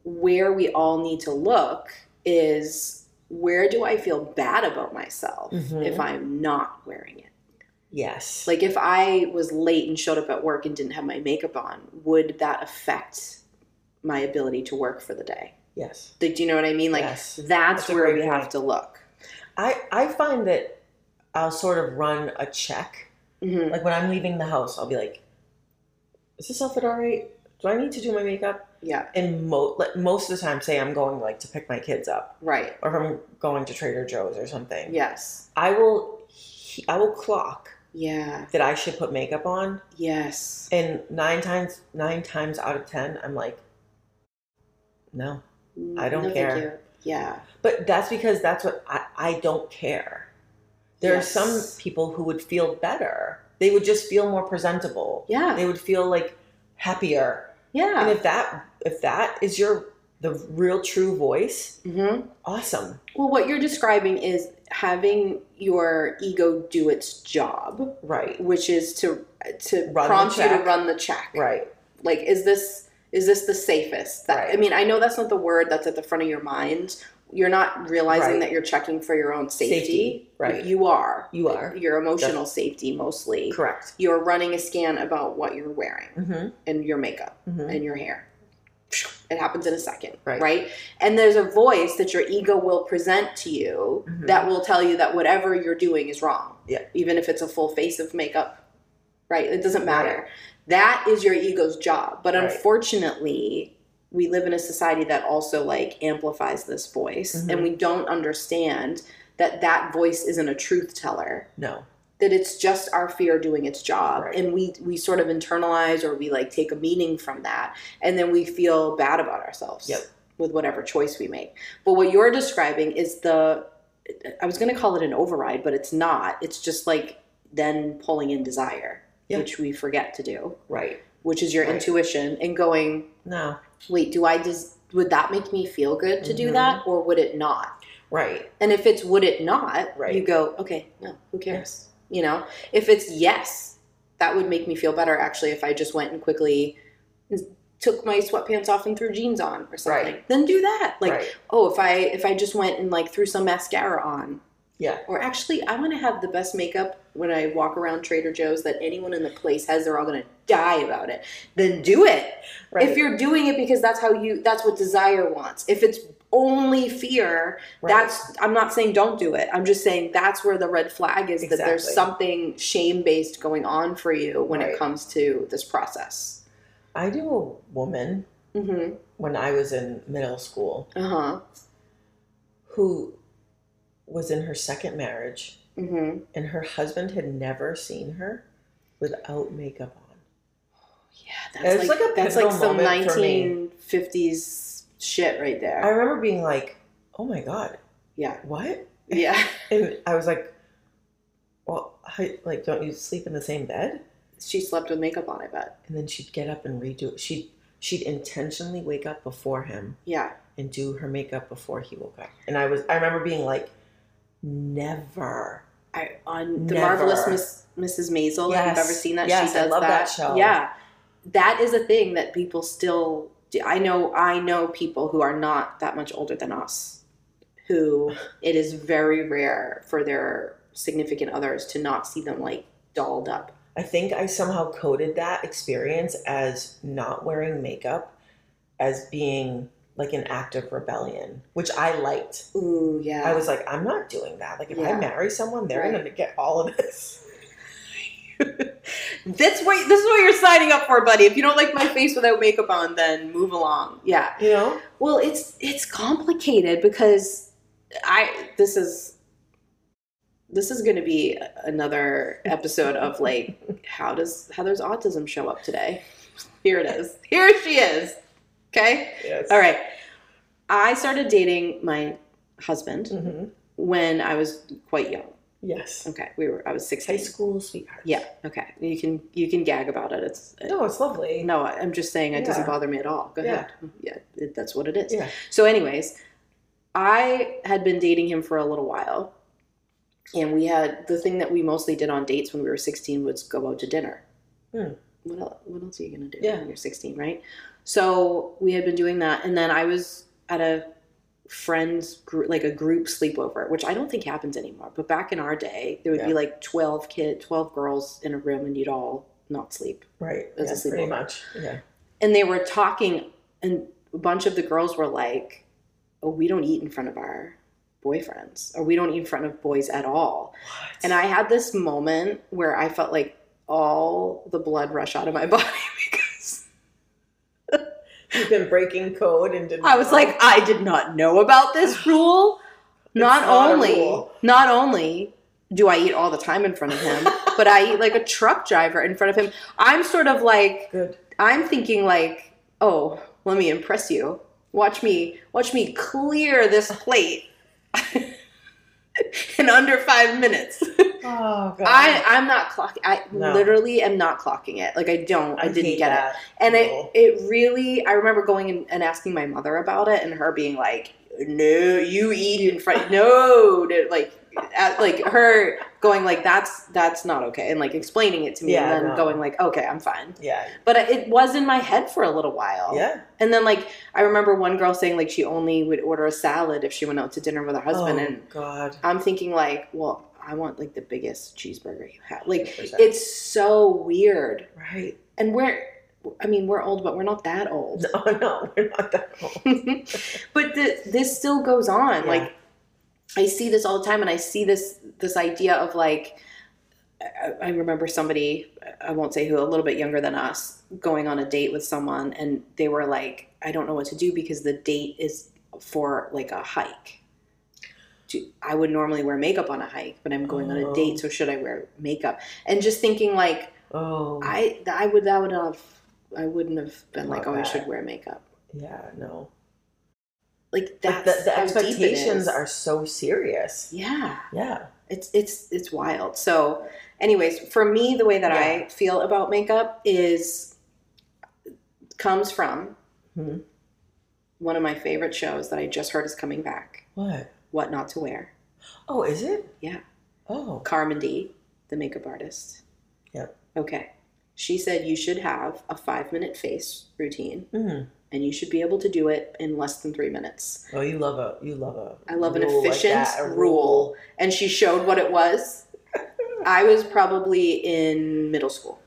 where we all need to look is where do I feel bad about myself Mhm. if I'm not wearing it? Yes. Like if I was late and showed up at work and didn't have my makeup on, would that affect my ability to work for the day? yes. Like, do you know what I mean? Like Yes. that's, That's where we have to look. I I find that I'll sort of run a check. hmm Like when I'm leaving the house, I'll be like, "Is this outfit all right? Do I need to do my makeup?" Yeah, And mo- like, most of the time, say I'm going like to pick my kids up, right. or if I'm going to Trader Joe's or something, Yes. I will he- I will clock Yeah. that I should put makeup on, Yes. and nine times nine times out of ten, I'm like, no. Mm, I don't No, thank care. you. Yeah. But that's because that's what I, I don't care. There Yes. are some people who would feel better. They would just feel more presentable. Yeah. They would feel like happier. Yeah. And if that if that is your the real true voice, hmm awesome. Well, what you're describing is having your ego do its job, Right. which is to to Run prompt you to run the check. Right. like is this is this the safest that Right. i mean i know that's not the word that's at the front of your mind you're not realizing Right. that you're checking for your own safety, Safety, right. you are You are. your emotional safety mostly Correct. you're running a scan about what you're wearing Mm-hmm. and your makeup Mm-hmm. and your hair it happens in a second Right. right and there's a voice that your ego will present to you Mhm. that will tell you that whatever you're doing is wrong Yeah. even if it's a full face of makeup right it doesn't matter that is your ego's job but Right. unfortunately we live in a society that also like amplifies this voice Mhm. and we don't understand that that voice isn't a truth teller No. that it's just our fear doing its job Right. and we we sort of internalize or we like take a meaning from that and then we feel bad about ourselves Yep. with whatever choice we make but what you're describing is the i was going to call it an override but it's not it's just like then pulling in desire Yeah. which we forget to do Right. which is your Right. intuition and going No. Wait do i just would that make me feel good to do Mhm. that or would it not Right. and if it's would it not, Right. you go, okay, no, who cares? You know, if it's yes, that would make me feel better actually if I just went and quickly took my sweatpants off and threw jeans on or something. Right. Then do that. Like, right. oh, if I if I just went and like threw some mascara on. Yeah. Or actually, I want to have the best makeup when I walk around Trader Joe's that anyone in the place has. They're all going to die about it. Then do it. Right. If you're doing it because that's how you that's what desire wants. If it's only fear, Right. that's I'm not saying don't do it. I'm just saying that's where the red flag is that there's something shame based going on for you when Right. it comes to this process. I knew a woman Mhm. when I was in middle school Uh-huh. who was in her second marriage Mhm. and her husband had never seen her without makeup on. Yeah, that's It's like, like a that's like some moment for me. 1950s shit right there. I remember being like, "Oh my god, yeah. what?" Yeah. And I was like, "Well, how, like, don't you sleep in the same bed?" She slept with makeup on, I bet. And then she'd get up and redo it. She'd she'd intentionally wake up before him Yeah. and do her makeup before he woke up. And I was I remember being like, never. I on the Never. marvelous Miss Mrs. Maisel. If you've ever seen that, Yes, she I does love that. that show. Yeah, that is a thing that people still. Do. I know. I know people who are not that much older than us, who it is very rare for their significant others to not see them like dolled up. I think I somehow coded that experience as not wearing makeup as being like an act of rebellion, which I liked. Ooh, yeah. I was like, I'm not doing that. Like, if I marry someone, they're Right. going to get all of this. That's what this is what you're signing up for, buddy. If you don't like my face without makeup on, then move along. Yeah. You know? Well, it's it's complicated because I this is this is going to be another episode of like how does how does autism show up today? Here it is. Here she is. Okay? Yes. All right. I started dating my husband hmm when I was quite young. Yes. Okay. We were I was High school sweetheart. Yeah, okay. You can you can gag about it. It's No, it's lovely. no, I'm just saying it doesn't bother me at all. Go Yeah. ahead. Yeah, it, that's what it is. Yeah. So, anyways, I had been dating him for a little while, and we had the thing that we mostly did on dates when we were 16 was go out to dinner. Hmm. What else? What else are you gonna do Yeah. when you're 16, right? So we had been doing that, and then I was at a friends group like a group sleepover which i don't think happens anymore but back in our day there would be like 12 kid 12 girls in a room and you'd all not sleep Right. As a Yeah, pretty much. Yeah. and they were talking and a bunch of the girls were like oh we don't eat in front of our boyfriends or we don't eat in front of boys at all What? and i had this moment where i felt like all the blood rush out of my body You've been breaking code and didn't i was know. like i did not know about this rule not, not only rule. not only do i eat all the time in front of him but i eat like a truck driver in front of him i'm sort of like good. I'm thinking like, oh, let me impress you. Watch me, watch me clear this plate in under five minutes. Oh god. I, I'm not clocking. I No. literally am not clocking it. Like I don't. I, I didn't get that. it. And rule. it, it really. I remember going and, and asking my mother about it, and her being like, "No, you eat in front. No, no," like, at, like her going like, "That's that's not okay," and like explaining it to me, Yeah, and then no. going like, "Okay, I'm fine." Yeah. But it was in my head for a little while. Yeah. And then like I remember one girl saying like she only would order a salad if she went out to dinner with her husband oh, and God. I'm thinking like, well, I want like the biggest cheeseburger you have. Like 100%. it's so weird. Right. And we're I mean, we're old, but we're not that old. No, no, we're not that old. but the, this still goes on. Yeah. Like I see this all the time and I see this this idea of like I, I remember somebody I won't say who a little bit younger than us going on a date with someone and they were like I don't know what to do because the date is for like a hike. I would normally wear makeup on a hike, but I'm going on a Oh. date, so should I wear makeup? And just thinking like Oh. I I would that would have I wouldn't have been like Not oh I should wear makeup. yeah, no. Like that's the, the it expectations are so serious. yeah. Yeah. it's it's it's wild so anyways for me the way that i feel about makeup is comes from Hmm. one of my favorite shows that i just heard is coming back What? what not to wear Oh, is it? Yeah. Oh. Carmindy the makeup artist Yep. okay she said you should have a five minute face routine Mm. And you should be able to do it in less than three minutes Oh, you love a you love a. I love an rule like efficient that, a rule. and she showed what it was i was probably in middle school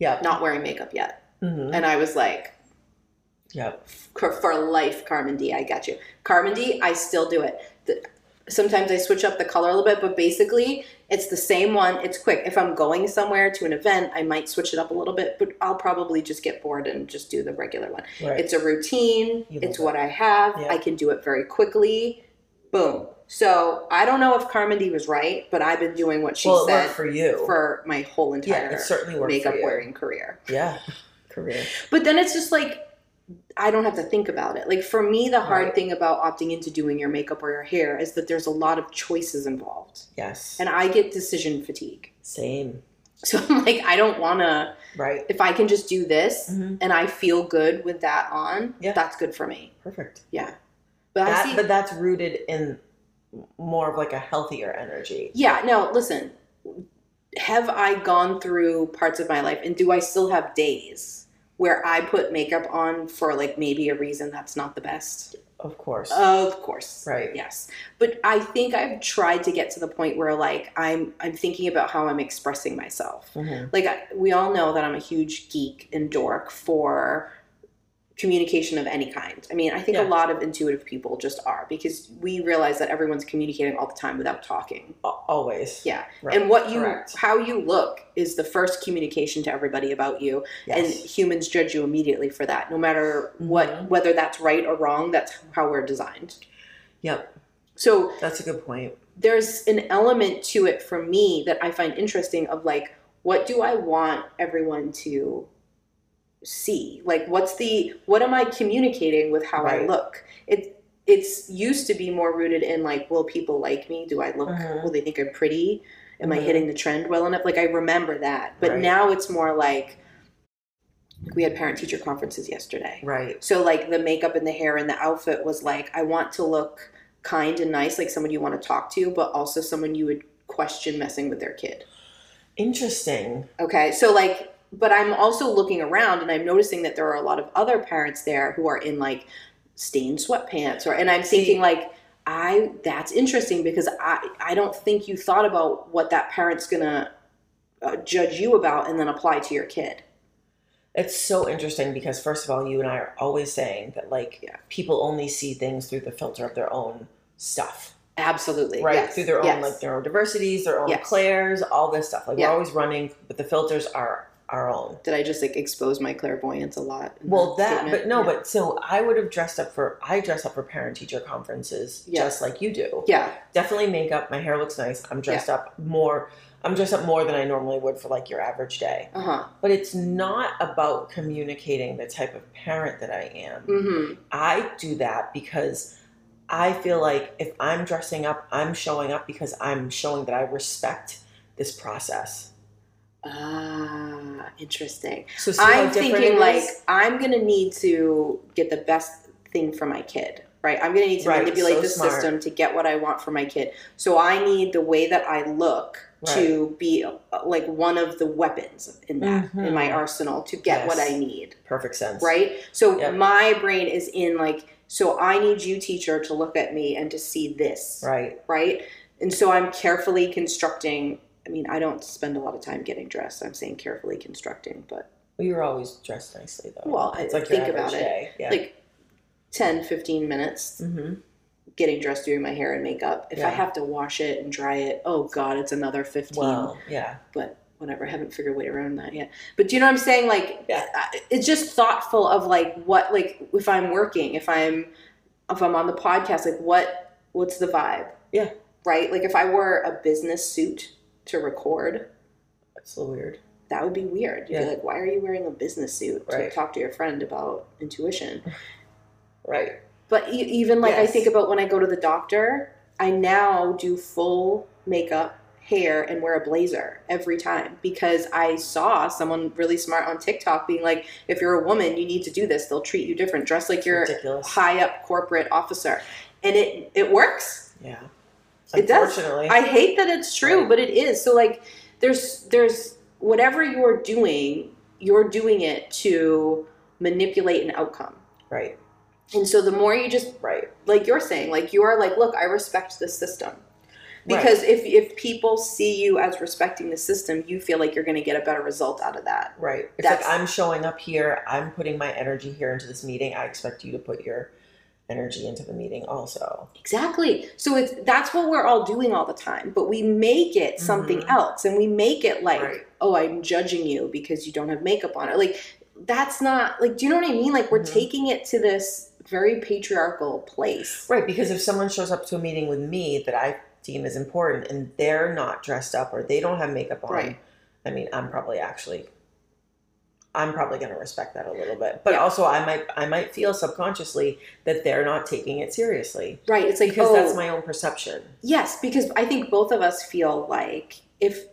Yeah. not wearing makeup yet hmm And I was like, "Yeah, for, for life, Carmindy, I got you. Carmindy, I still do it. The, sometimes I switch up the color a little bit, but basically it's the same one. It's quick. If I'm going somewhere to an event, I might switch it up a little bit, but I'll probably just get bored and just do the regular one. Right. It's a routine. It's love what I have. Yeah. I can do it very quickly. Boom. So I don't know if Carmindy was right, but I've been doing what she well, said for you. for my whole yeah, entire it certainly worked makeup wearing career. Yeah. Career. But then it's just like I don't have to think about it. Like for me, the hard Right. thing about opting into doing your makeup or your hair is that there's a lot of choices involved, Yes. and I get decision fatigue. Same. So I'm like, I don't want to. Right. If I can just do this Mhm. and I feel good with that on, Yeah. that's good for me. Perfect. Yeah. But I That, see but that's rooted in more of like a healthier energy. Yeah, no, listen. Have I gone through parts of my life and do I still have days where I put makeup on for like maybe a reason that's not the best? Of course. Of course. Right. Yes. But I think I've tried to get to the point where like I'm I'm thinking about how I'm expressing myself. Mhm. Like I, we all know that I'm a huge geek and dork for communication of any kind. I mean, I think Yeah. a lot of intuitive people just are because we realize that everyone's communicating all the time without talking. Always. Yeah. Right. And what you Correct. how you look is the first communication to everybody about you yes. and humans judge you immediately for that no matter what Mhm. whether that's right or wrong that's how we're designed. Yep. So That's a good point. there's an element to it for me that I find interesting of like what do I want everyone to see? Like what's the what am I communicating with how I look? It it's used to be more rooted in like will people like me? Do I look Mhm. will they think I'm pretty? Am I Mhm. hitting the trend well enough? Like I remember that. But Right. now it's more like we had parent teacher conferences yesterday. Right. So like the makeup and the hair and the outfit was like I want to look kind and nice, like someone you want to talk to, but also someone you would question messing with their kid. Interesting. Okay, so like, but I'm also looking around and I'm noticing that there are a lot of other parents there who are in like stained sweatpants, or and I'm thinking like. I that's interesting because I I don't think you thought about what that parent's gonna uh, judge you about and then apply to your kid. It's so interesting because first of all, you and I are always saying that like Yeah. people only see things through the filter of their own stuff. Absolutely, Right. Yes. Through their own yes. like their own diversities, their own Yes. clairs, all this stuff. Like Yeah. we're always running, but the filters are our own. Did I just like expose my clairvoyance a lot? Well, that, statement? but no, Yeah. but so I would have dressed up for, I dress up for parent teacher conferences Yeah. just like you do. yeah, Definitely makeup. My hair looks nice. I'm dressed up more, I'm dressed up more than I normally would for like your average day. uh huh, But it's not about communicating the type of parent that I am. mm-hmm. I do that because I feel like if I'm dressing up, I'm showing up because I'm showing that I respect this process. Ah, interesting. So I'm thinking like? I'm gonna need to get the best thing for my kid, right? I'm gonna need to Right, manipulate so the smart. system to get what I want for my kid. So I need the way that I look to be uh, like one of the weapons in that in my arsenal to get what I need, perfect sense. right? So Yep. my brain is in like so I need you teacher to look at me and to see this, Right. right? And so I'm carefully constructing. I mean, I don't spend a lot of time getting dressed. I'm saying carefully constructing, but Well, you're always dressed nicely though. Well, I it's like think about average it. Yeah. Like 10, 15 minutes hmm getting dressed, doing my hair and makeup. If I have to wash it and dry it, oh God, it's another 15. Well, yeah. But whatever, I haven't figured a way around that yet. But do you know what I'm saying? Like, Yeah. It's just thoughtful of like what, like if I'm working, if I'm, if I'm on the podcast, like what, what's the vibe? Yeah. Right? Like if I wore a business suit to record, That's a little weird. that would be weird. You'd Yeah. be like, why are you wearing a business suit Right. to talk to your friend about intuition? Right. But e- even like I think about when I go to the doctor, I now do full makeup, hair, and wear a blazer every time because I saw someone really smart on TikTok being like, if you're a woman, you need to do this. They'll treat you different. Dress like you're a Ridiculous. high up corporate officer. And it it works. Yeah. It does. I hate that it's true, Right. but it is. So like there's there's whatever you're doing, you're doing it to manipulate an outcome. right. And so the more you just Right. like you're saying, like you are like, look, I respect this system. Right. Because if if people see you as respecting the system, you feel like you're going to get a better result out of that. Right. It's like I'm showing up here, I'm putting my energy here into this meeting. I expect you to put your energy into the meeting also. Exactly. So it's that's what we're all doing all the time, but we make it something Mhm. else and we make it like, Right. oh, I'm judging you because you don't have makeup on. Or like that's not like do you know what I mean? Like we're Mhm. taking it to this very patriarchal place. Right, because if someone shows up to a meeting with me that I deem as important and they're not dressed up or they don't have makeup on, Right. I mean, I'm probably actually I'm probably going to respect that a little bit. But Yeah. also I might I might feel subconsciously that they're not taking it seriously Right. It's like because oh, that's my own perception. Yes, because I think both of us feel like if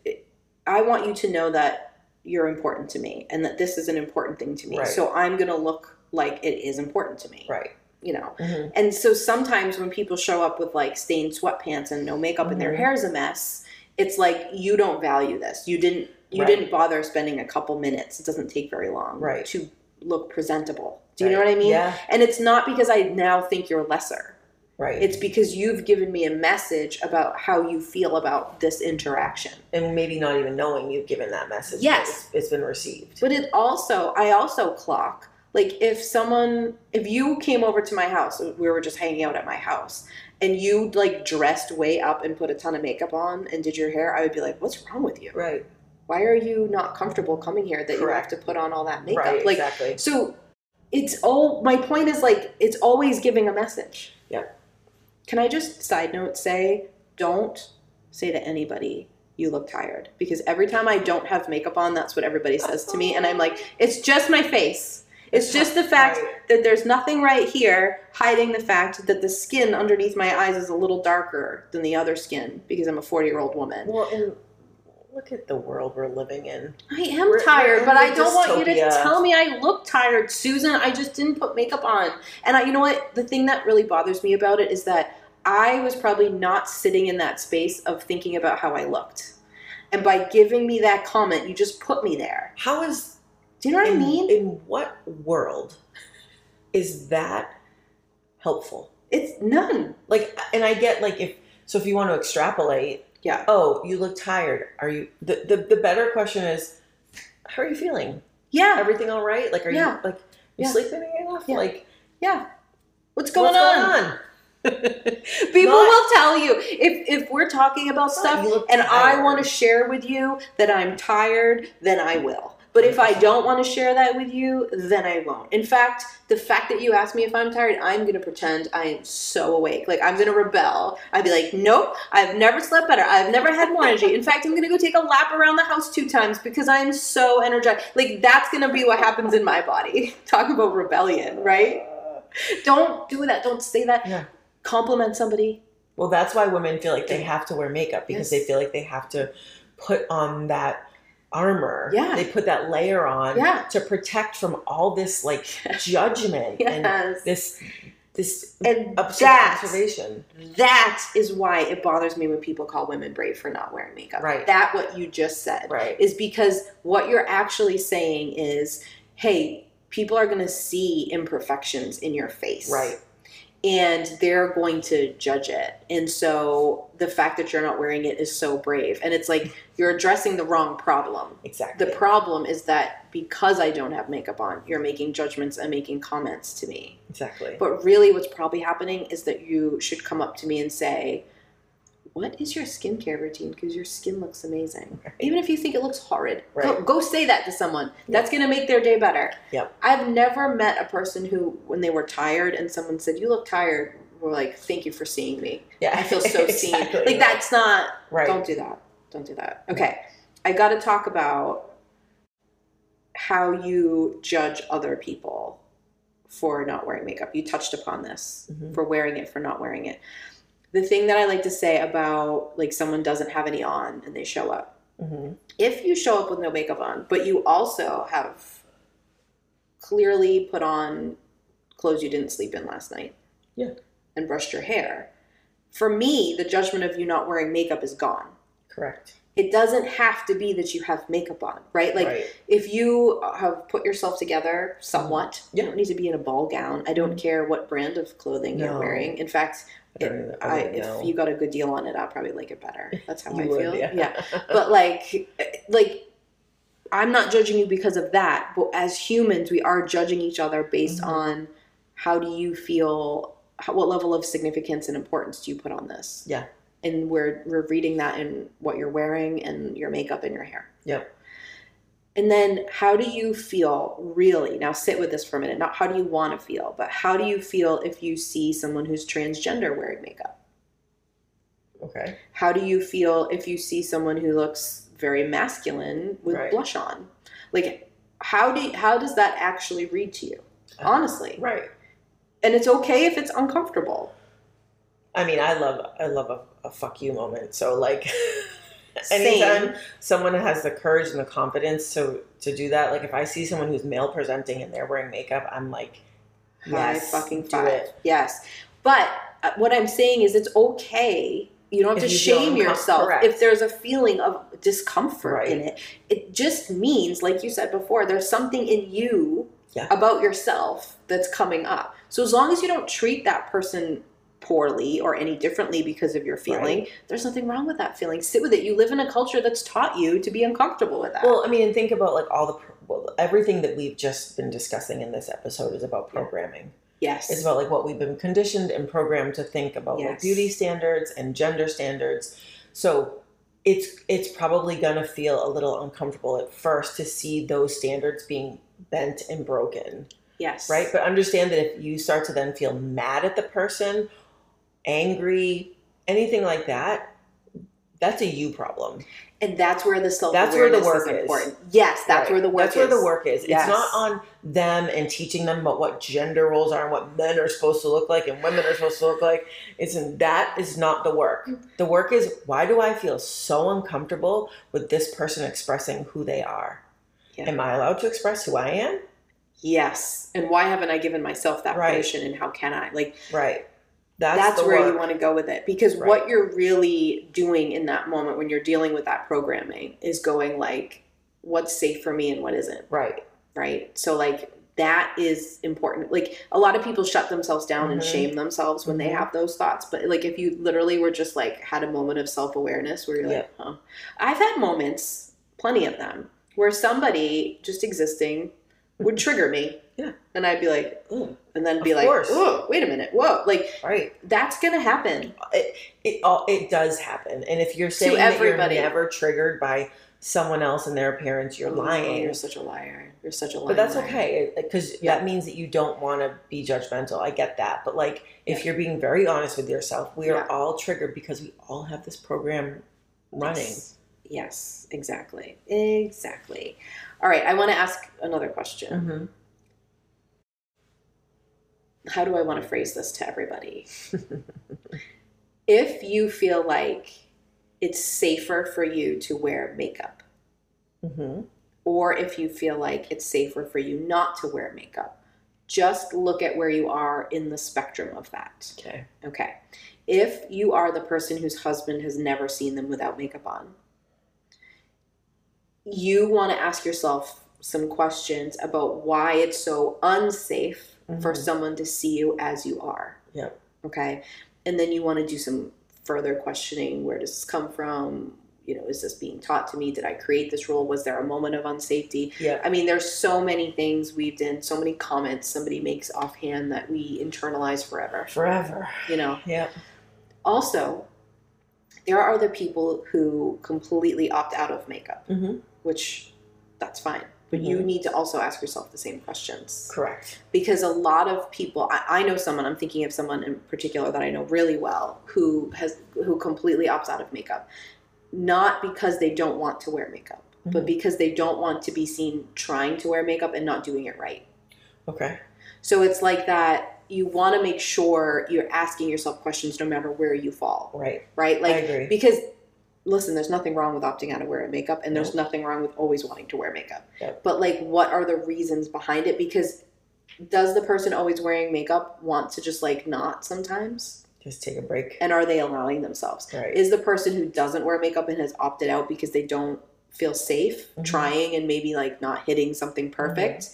I want you to know that you're important to me and that this is an important thing to me. Right. So I'm going to look like it is important to me. Right. You know. Mhm. And so sometimes when people show up with like stained sweatpants and no makeup and their Mhm. hair is a mess, it's like you don't value this. You didn't you Right. didn't bother spending a couple minutes. It doesn't take very long Right. to look presentable. Do you know what I mean? Yeah. And it's not because I now think you're lesser. Right. It's because you've given me a message about how you feel about this interaction. and maybe not even knowing you've given that message. Yes. It's, it's been received. But it also, I also clock. Like if someone, if you came over to my house, we were just hanging out at my house, and you like dressed way up and put a ton of makeup on and did your hair, I would be like, "What's wrong with you? Right. Why are you not comfortable coming here that you have to put on all that makeup?" Right. like, exactly. so it's all. My point is like it's always giving a message. Yeah. Can I just side note say, don't say to anybody you look tired because every time I don't have makeup on, that's what everybody says to me, and I'm like, it's just my face. It's just the fact Right. that there's nothing right here hiding the fact that the skin underneath my eyes is a little darker than the other skin because I'm a 40 year old woman. Well, and look at the world we're living in. I am We're- tired, we're but I don't want you to tell me I look tired, Susan. I just didn't put makeup on. And I, you know what? The thing that really bothers me about it is that I was probably not sitting in that space of thinking about how I looked. And by giving me that comment, you just put me there. How is Do you know what in, I mean? in what world is that helpful? It's none. Like, and I get like if so, if you want to extrapolate, Yeah. oh, you look tired. Are you the the, the better question is, how are you feeling? Yeah. Everything all right? Like, are Yeah. you like you Yeah. sleeping enough? Yeah. Like, Yeah. What's going what's on? going on? People Not- will tell you if if we're talking about stuff and I want to share with you that I'm tired, then I will. But if I don't want to share that with you, then I won't. In fact, the fact that you ask me if I'm tired, I'm going to pretend I am so awake. Like I'm going to rebel. I'd be like, "Nope, I've never slept better. I've never had more energy. In fact, I'm going to go take a lap around the house two times because I'm so energized." Like that's going to be what happens in my body. Talk about rebellion, right? Don't do that. Don't say that. Yeah. Compliment somebody. Well, that's why women feel like they have to wear makeup because Yes. they feel like they have to put on that armor. Yeah. They put that layer on Yeah. to protect from all this like judgment and this this And that, observation. that is why it bothers me when people call women brave for not wearing makeup. Right. That what you just said Right. is because what you're actually saying is, hey, people are going to see imperfections in your face. Right. And they're going to judge it. And so the fact that you're not wearing it is so brave. And it's like you're addressing the wrong problem. Exactly. The problem is that because I don't have makeup on, you're making judgments and making comments to me. exactly. But really, what's probably happening is that you should come up to me and say, What is your skincare routine? Because your skin looks amazing. Right. Even if you think it looks horrid, go, Right. go say that to someone. That's going to make their day better. Yep. I've never met a person who, when they were tired and someone said, You look tired, were like, Thank you for seeing me. Yeah. I feel so seen. Exactly. Like, that's not, right. don't do that. Don't do that. Okay. I got to talk about how you judge other people for not wearing makeup. You touched upon this Mhm. for wearing it, for not wearing it. The thing that I like to say about like someone doesn't have any on and they show up. Mhm. If you show up with no makeup on, but you also have clearly put on clothes you didn't sleep in last night. Yeah. And brushed your hair. For me, the judgment of you not wearing makeup is gone Correct. it doesn't have to be that you have makeup on, right? Like right. if you have put yourself together somewhat, Yeah. you don't need to be in a ball gown. I don't care what brand of clothing you're wearing. In fact, it- I I, if you got a good deal on it, I'll probably like it better. That's how I would, feel. yeah. But like, like I'm not judging you because of that. But as humans, we are judging each other based Mhm. on how do you feel. How, what level of significance and importance do you put on this? Yeah. and we're we're reading that in what you're wearing and your makeup and your hair. Yep. And then how do you feel really? Now sit with this for a minute. Not how do you want to feel, but how do you feel if you see someone who's transgender wearing makeup? Okay. How do you feel if you see someone who looks very masculine with Right. blush on? Like how do you, how does that actually read to you? Uh-huh. Honestly. Right. And it's okay if it's uncomfortable. I mean, I love I love a, a fuck you moment. So like, anytime Same. someone has the courage and the confidence to to do that, like if I see someone who's male presenting and they're wearing makeup, I'm like, High yes, fucking do five. it. Yes. But uh, what I'm saying is it's okay. You don't have If to you shame yourself correct. if there's a feeling of discomfort Right. in it. It just means, like you said before, there's something in you Yeah. about yourself that's coming up. So as long as you don't treat that person poorly or any differently because of your feeling, there's nothing wrong with that feeling. Sit with it. You live in a culture that's taught you to be uncomfortable with that. Well, I mean, and think about like all the well, everything that we've just been discussing in this episode is about programming. yes. It's about like what we've been conditioned and programmed to think about like beauty standards and gender standards. So it's it's probably gonna feel a little uncomfortable at first to see those standards being bent and broken, yes. right? But understand that if you start to then feel mad at the person, angry, anything like that, that's a you problem. And that's where the self That's where the work is is. important. Yes, that's Right. where the work That's where is. the work is. Yes. It's not on them and teaching them about what gender roles are and what men are supposed to look like and women are supposed to look like. It's that is not the work. Mm. The work is why do I feel so uncomfortable with this person expressing who they are? Yeah. Am I allowed to express who I am? Yes. And why haven't I given myself that Right. permission and how can I? Like Right. That's, that's, where work. you want to go with it because Right. what you're really doing in that moment when you're dealing with that programming is going like what's safe for me and what isn't, Right. right? So like that is important. Like a lot of people shut themselves down and Mhm. shame themselves when they Mhm. have those thoughts, but like if you literally were just like had a moment of self-awareness where you're like, "Huh." I've had moments, plenty of them, where somebody just existing would trigger me. Yeah. And I'd be like, Ugh, and then be Of like, course. oh, wait a minute, whoa, like Right. that's gonna happen. It it all it does happen. And if you're saying that everybody. you're never triggered by someone else and their appearance, you're Oh, lying. you're such a liar. You're such a liar. But that's okay because Yeah. that means that you don't want to be judgmental. I get that. But like if you're being very honest with yourself, we are Yeah. all triggered because we all have this program running. Yes. Yes, exactly. Exactly. All right, I want to ask another question. Mhm. How do I want to phrase this to everybody? if you feel like it's safer for you to wear makeup, Mhm. or if you feel like it's safer for you not to wear makeup, just look at where you are in the spectrum of that. Okay. Okay. If you are the person whose husband has never seen them without makeup on, you want to ask yourself some questions about why it's so unsafe for Mhm. someone to see you as you are. Yep. Okay. And then you want to do some further questioning. Where does this come from? You know, is this being taught to me? Did I create this rule? Was there a moment of unsafety? Yeah. I mean, there's so many things weaved in, so many comments somebody makes offhand that we internalize forever. Forever. You know, Yep. also, there are other people who completely opt out of makeup, Mhm. which that's fine. But you Mhm. need to also ask yourself the same questions Correct. because a lot of people, I, I know someone. I'm thinking of someone in particular that I know really well who has who completely opts out of makeup, not because they don't want to wear makeup, but Mhm. because they don't want to be seen trying to wear makeup and not doing it right. Okay. So it's like that. You want to make sure you're asking yourself questions no matter where you fall, Right. right? Like I agree. because listen, there's nothing wrong with opting out of wearing makeup, and there's No. nothing wrong with always wanting to wear makeup. Yep. But like, what are the reasons behind it? Because does the person always wearing makeup want to just like not sometimes? Just take a break. And are they allowing themselves? Right. Is the person who doesn't wear makeup and has opted out because they don't feel safe Mhm. trying and maybe like not hitting something perfect?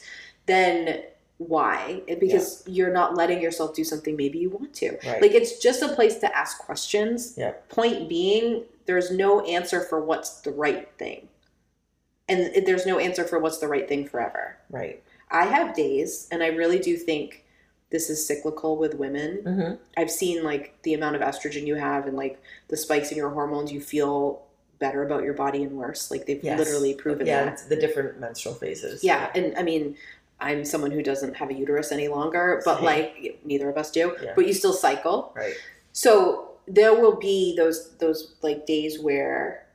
Then why? Because you're not letting yourself do something maybe you want to. right. Like it's just a place to ask questions. Yep. Point being, there's no answer for what's the right thing. And there's no answer for what's the right thing forever. right. I have days, and I really do think this is cyclical with women. hmm I've seen like the amount of estrogen you have and like the spikes in your hormones, you feel better about your body and worse. Like they've Yes. literally proven Yeah. that. The different menstrual phases. Yeah, and I mean, I'm someone who doesn't have a uterus any longer, but Same. like neither of us do. Yeah. But you still cycle. Right. So there will be those those like days where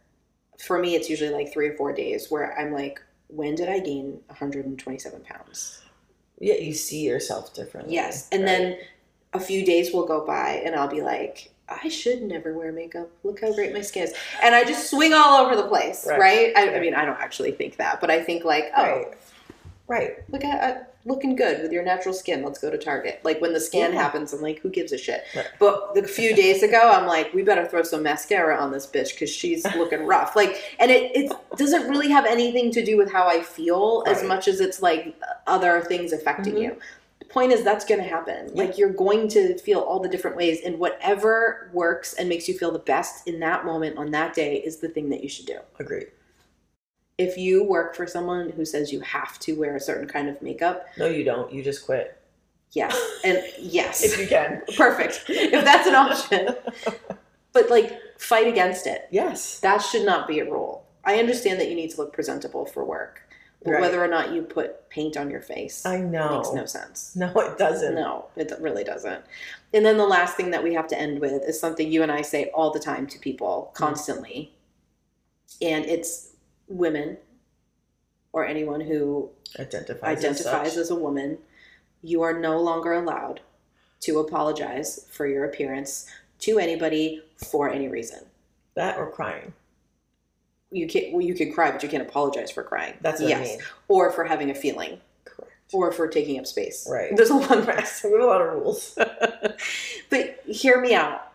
for me it's usually like 3 or 4 days where I'm like when did I gain 127 pounds? Yeah. You see yourself differently. Yes. And right? then a few days will go by and I'll be like I should never wear makeup. Look how great my skin is. And I just swing all over the place, right? Right. I, I mean, I don't actually think that, but I think like, oh, Right. Right. look at uh, looking good with your natural skin. Let's go to Target. Like when the scan Yeah. happens, I'm like, who gives a shit? Right. But a few days ago, I'm like, we better throw some mascara on this bitch because she's looking rough. Like, and it it doesn't really have anything to do with how I feel as much as it's like other things affecting Mhm. you. The point is that's going to happen. Yeah. Like you're going to feel all the different ways, and whatever works and makes you feel the best in that moment on that day is the thing that you should do Agreed. If you work for someone who says you have to wear a certain kind of makeup, No, you don't. You just quit. yes. And yes. If you can. Perfect. If that's an option. But like fight against it. Yes. That should not be a rule. I understand that you need to look presentable for work. But Right. whether or not you put paint on your face I know. makes no sense. No, it doesn't. No, it really doesn't. And then the last thing that we have to end with is something you and I say all the time to people, constantly. And it's women or anyone who Identifies. identifies as, as a woman, you are no longer allowed to apologize for your appearance to anybody for any reason. that or crying. You can well, you can cry, but you can't apologize for crying. That's what I yes, mean. or for having a feeling, Correct. or for taking up space. Right. There's a long list. We have a lot of rules. But hear me out.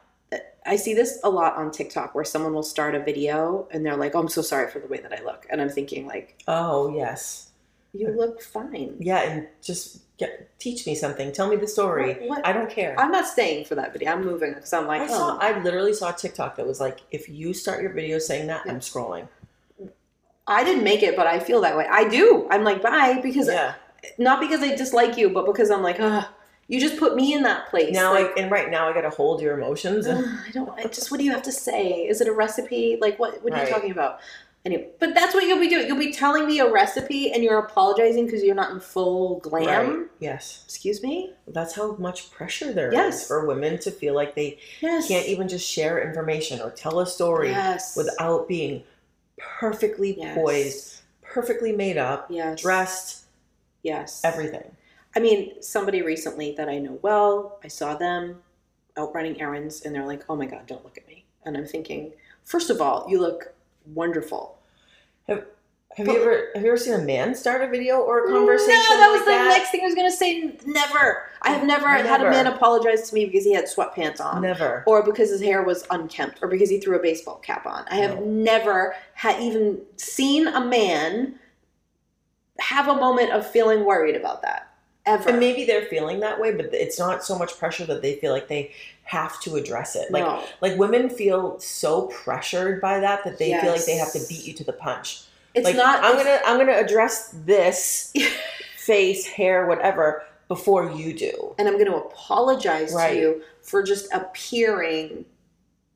I see this a lot on TikTok where someone will start a video and they're like, "Oh, I'm so sorry for the way that I look," and I'm thinking like, oh yes. "You look fine." Yeah, and just get, teach me something. Tell me the story. What- what- I don't care. I'm not staying for that video. I'm moving because I'm like, I oh, saw. I literally saw a TikTok that was like, if you start your video saying that, I'm scrolling. I didn't make it, but I feel that way. I do. I'm like, bye, because Yeah. not because I dislike you, but because I'm like, ah, you just put me in that place. Now, like, I, and right now, I got to hold your emotions. And, ugh, I don't. I just what do you have to say? Is it a recipe? Like what? What are you talking about? Anyway, but that's what you'll be doing. You'll be telling me a recipe, and you're apologizing because you're not in full glam. Right. Yes. Excuse me. That's how much pressure there is Yes. for women to feel like they Yes. can't even just share information or tell a story Yes. without being perfectly poised, perfectly made up, dressed, Yes. everything. I mean, somebody recently that I know well, I saw them out running errands and they're like, oh my God, don't look at me. And I'm thinking, first of all, you look wonderful. Have But- you ever have you ever seen a man start a video or a conversation No, that was like the that? next thing I was going to say. Never. I have never, had a man apologize to me because he had sweatpants on. Never. Or because his hair was unkempt, or because he threw a baseball cap on. I have No. never had even seen a man have a moment of feeling worried about that. Ever. And maybe they're feeling that way, but it's not so much pressure that they feel like they have to address it. Like no. like women feel so pressured by that that they feel like they have to beat you to the punch. It's like not. I'm gonna I'm gonna address this face, hair, whatever before you do. and I'm going to apologize Right. to you for just appearing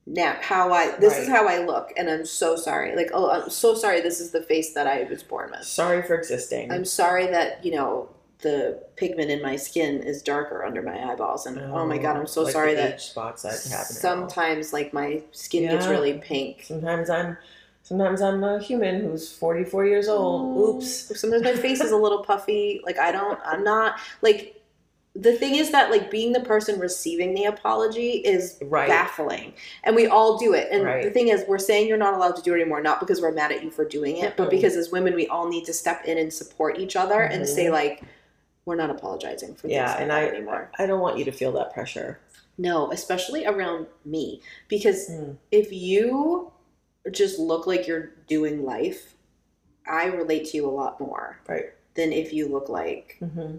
now how I this is how I look and I'm so sorry. Like oh I'm so sorry this is the face that I was born with. Sorry for existing. I'm sorry that, you know, the pigment in my skin is darker under my eyeballs and oh, my god, I'm so like sorry that spots that happen. sometimes like my skin gets really pink. Sometimes I'm sometimes I'm a human who's 44 years old. Oops. Sometimes my face is a little puffy. Like I don't I'm not like the thing is that like being the person receiving the apology is Right. baffling and we all do it and Right. the thing is we're saying you're not allowed to do it anymore not because we're mad at you for doing it but because as women we all need to step in and support each other and Mhm. say like we're not apologizing for Yeah, like and I anymore I don't want you to feel that pressure. no especially around me because Mm. if you just look like you're doing life i relate to you a lot more Right. than if you look like Mm-hmm.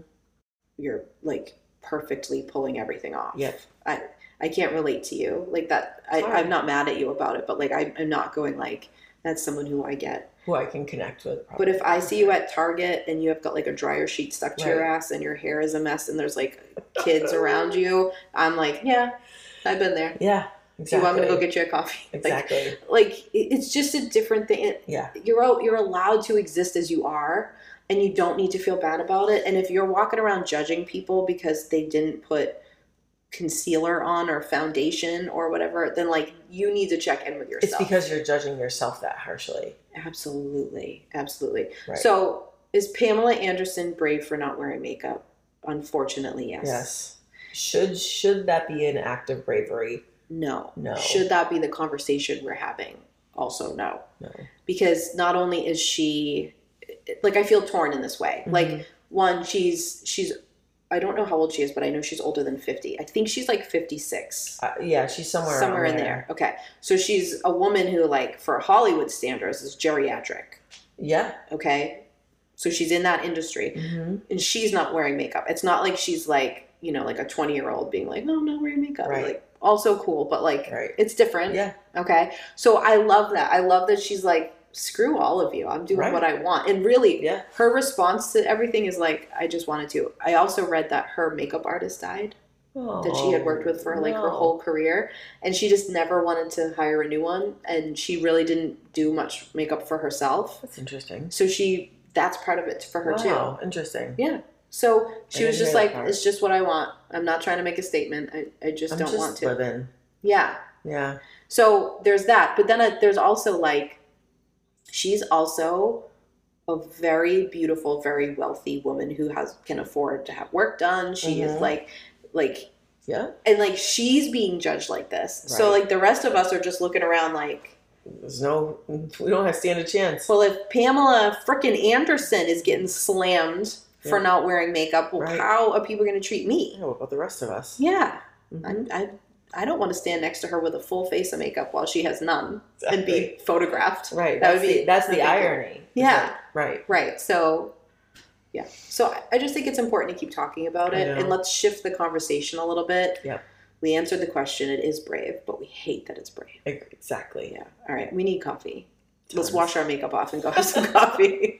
you're like perfectly pulling everything off Yep. I I can't relate to you like that. I, I'm not mad at you about it, but like I, I'm not going like that's someone who I get. Who I can connect with. But if I see you at Target and you have got like a dryer sheet stuck to your ass and your hair is a mess and there's like kids around you, I'm like, yeah, I've been there. yeah, Do exactly. you want me to go get you a coffee? Like, exactly? like it- it's just a different thing. yeah, You're you're allowed to exist as you are, and you don't need to feel bad about it. And if you're walking around judging people because they didn't put concealer on or foundation or whatever, then like you need to check in with yourself. it's because you're judging yourself that harshly. Absolutely, absolutely. Right. So is Pamela Anderson brave for not wearing makeup? Unfortunately, yes. Yes. Should should that be an act of bravery No. No. Should that be the conversation we're having? Also, no. No. Because not only is she like I feel torn in this way. Mhm. Like one, she's she's I don't know how old she is, but I know she's older than 50. I think she's like 56. Uh, yeah, she's somewhere somewhere in there. Okay. So she's a woman who like for Hollywood standards is geriatric. Yeah. Okay. So she's in that industry hmm and she's not wearing makeup. It's not like she's like, you know, like a 20 year old being like, no, I'm not wearing makeup. Right. Like, also cool, but like, Right. it's different. Yeah. Okay. So I love that. I love that she's like, screw all of you. I'm doing Right. what I want. And really, Yeah. her response to everything is like, I just wanted to. I also read that her makeup artist died that she had worked with for like her Oh, whole career. And she just never wanted to hire a new one. And she really didn't do much makeup for herself. That's interesting. So she, that's part of it for her too. Wow, interesting. Yeah. So she was just like, it's just what I want. I'm not trying to make a statement. I, I just I'm don't just want to. living. Yeah. Yeah. So there's that. But then uh, there's also like, she's also a very beautiful, very wealthy woman who has can afford to have work done. She is Mhm. like, like, Yeah. and like she's being judged like this. So like the rest of us are just looking around like, There's no. We don't have stand a chance. well, if Pamela frickin' Anderson is getting slammed for not wearing makeup, well, Right. how are people going to treat me? Yeah, what about the rest of us? Yeah, Mhm. I'm, I I don't want to stand next to her with a full face of makeup while she has none and be photographed. Right. That That's would be- the, that's the that'd be cool. irony. Yeah. right. Right. So, yeah. So I- I just think it's important to keep talking about it and let's shift the conversation a little bit. Yeah. We answered the question. It is brave, but we hate that it's brave. Exactly. Yeah. All right. We need coffee. Let's wash our makeup off and go have some coffee.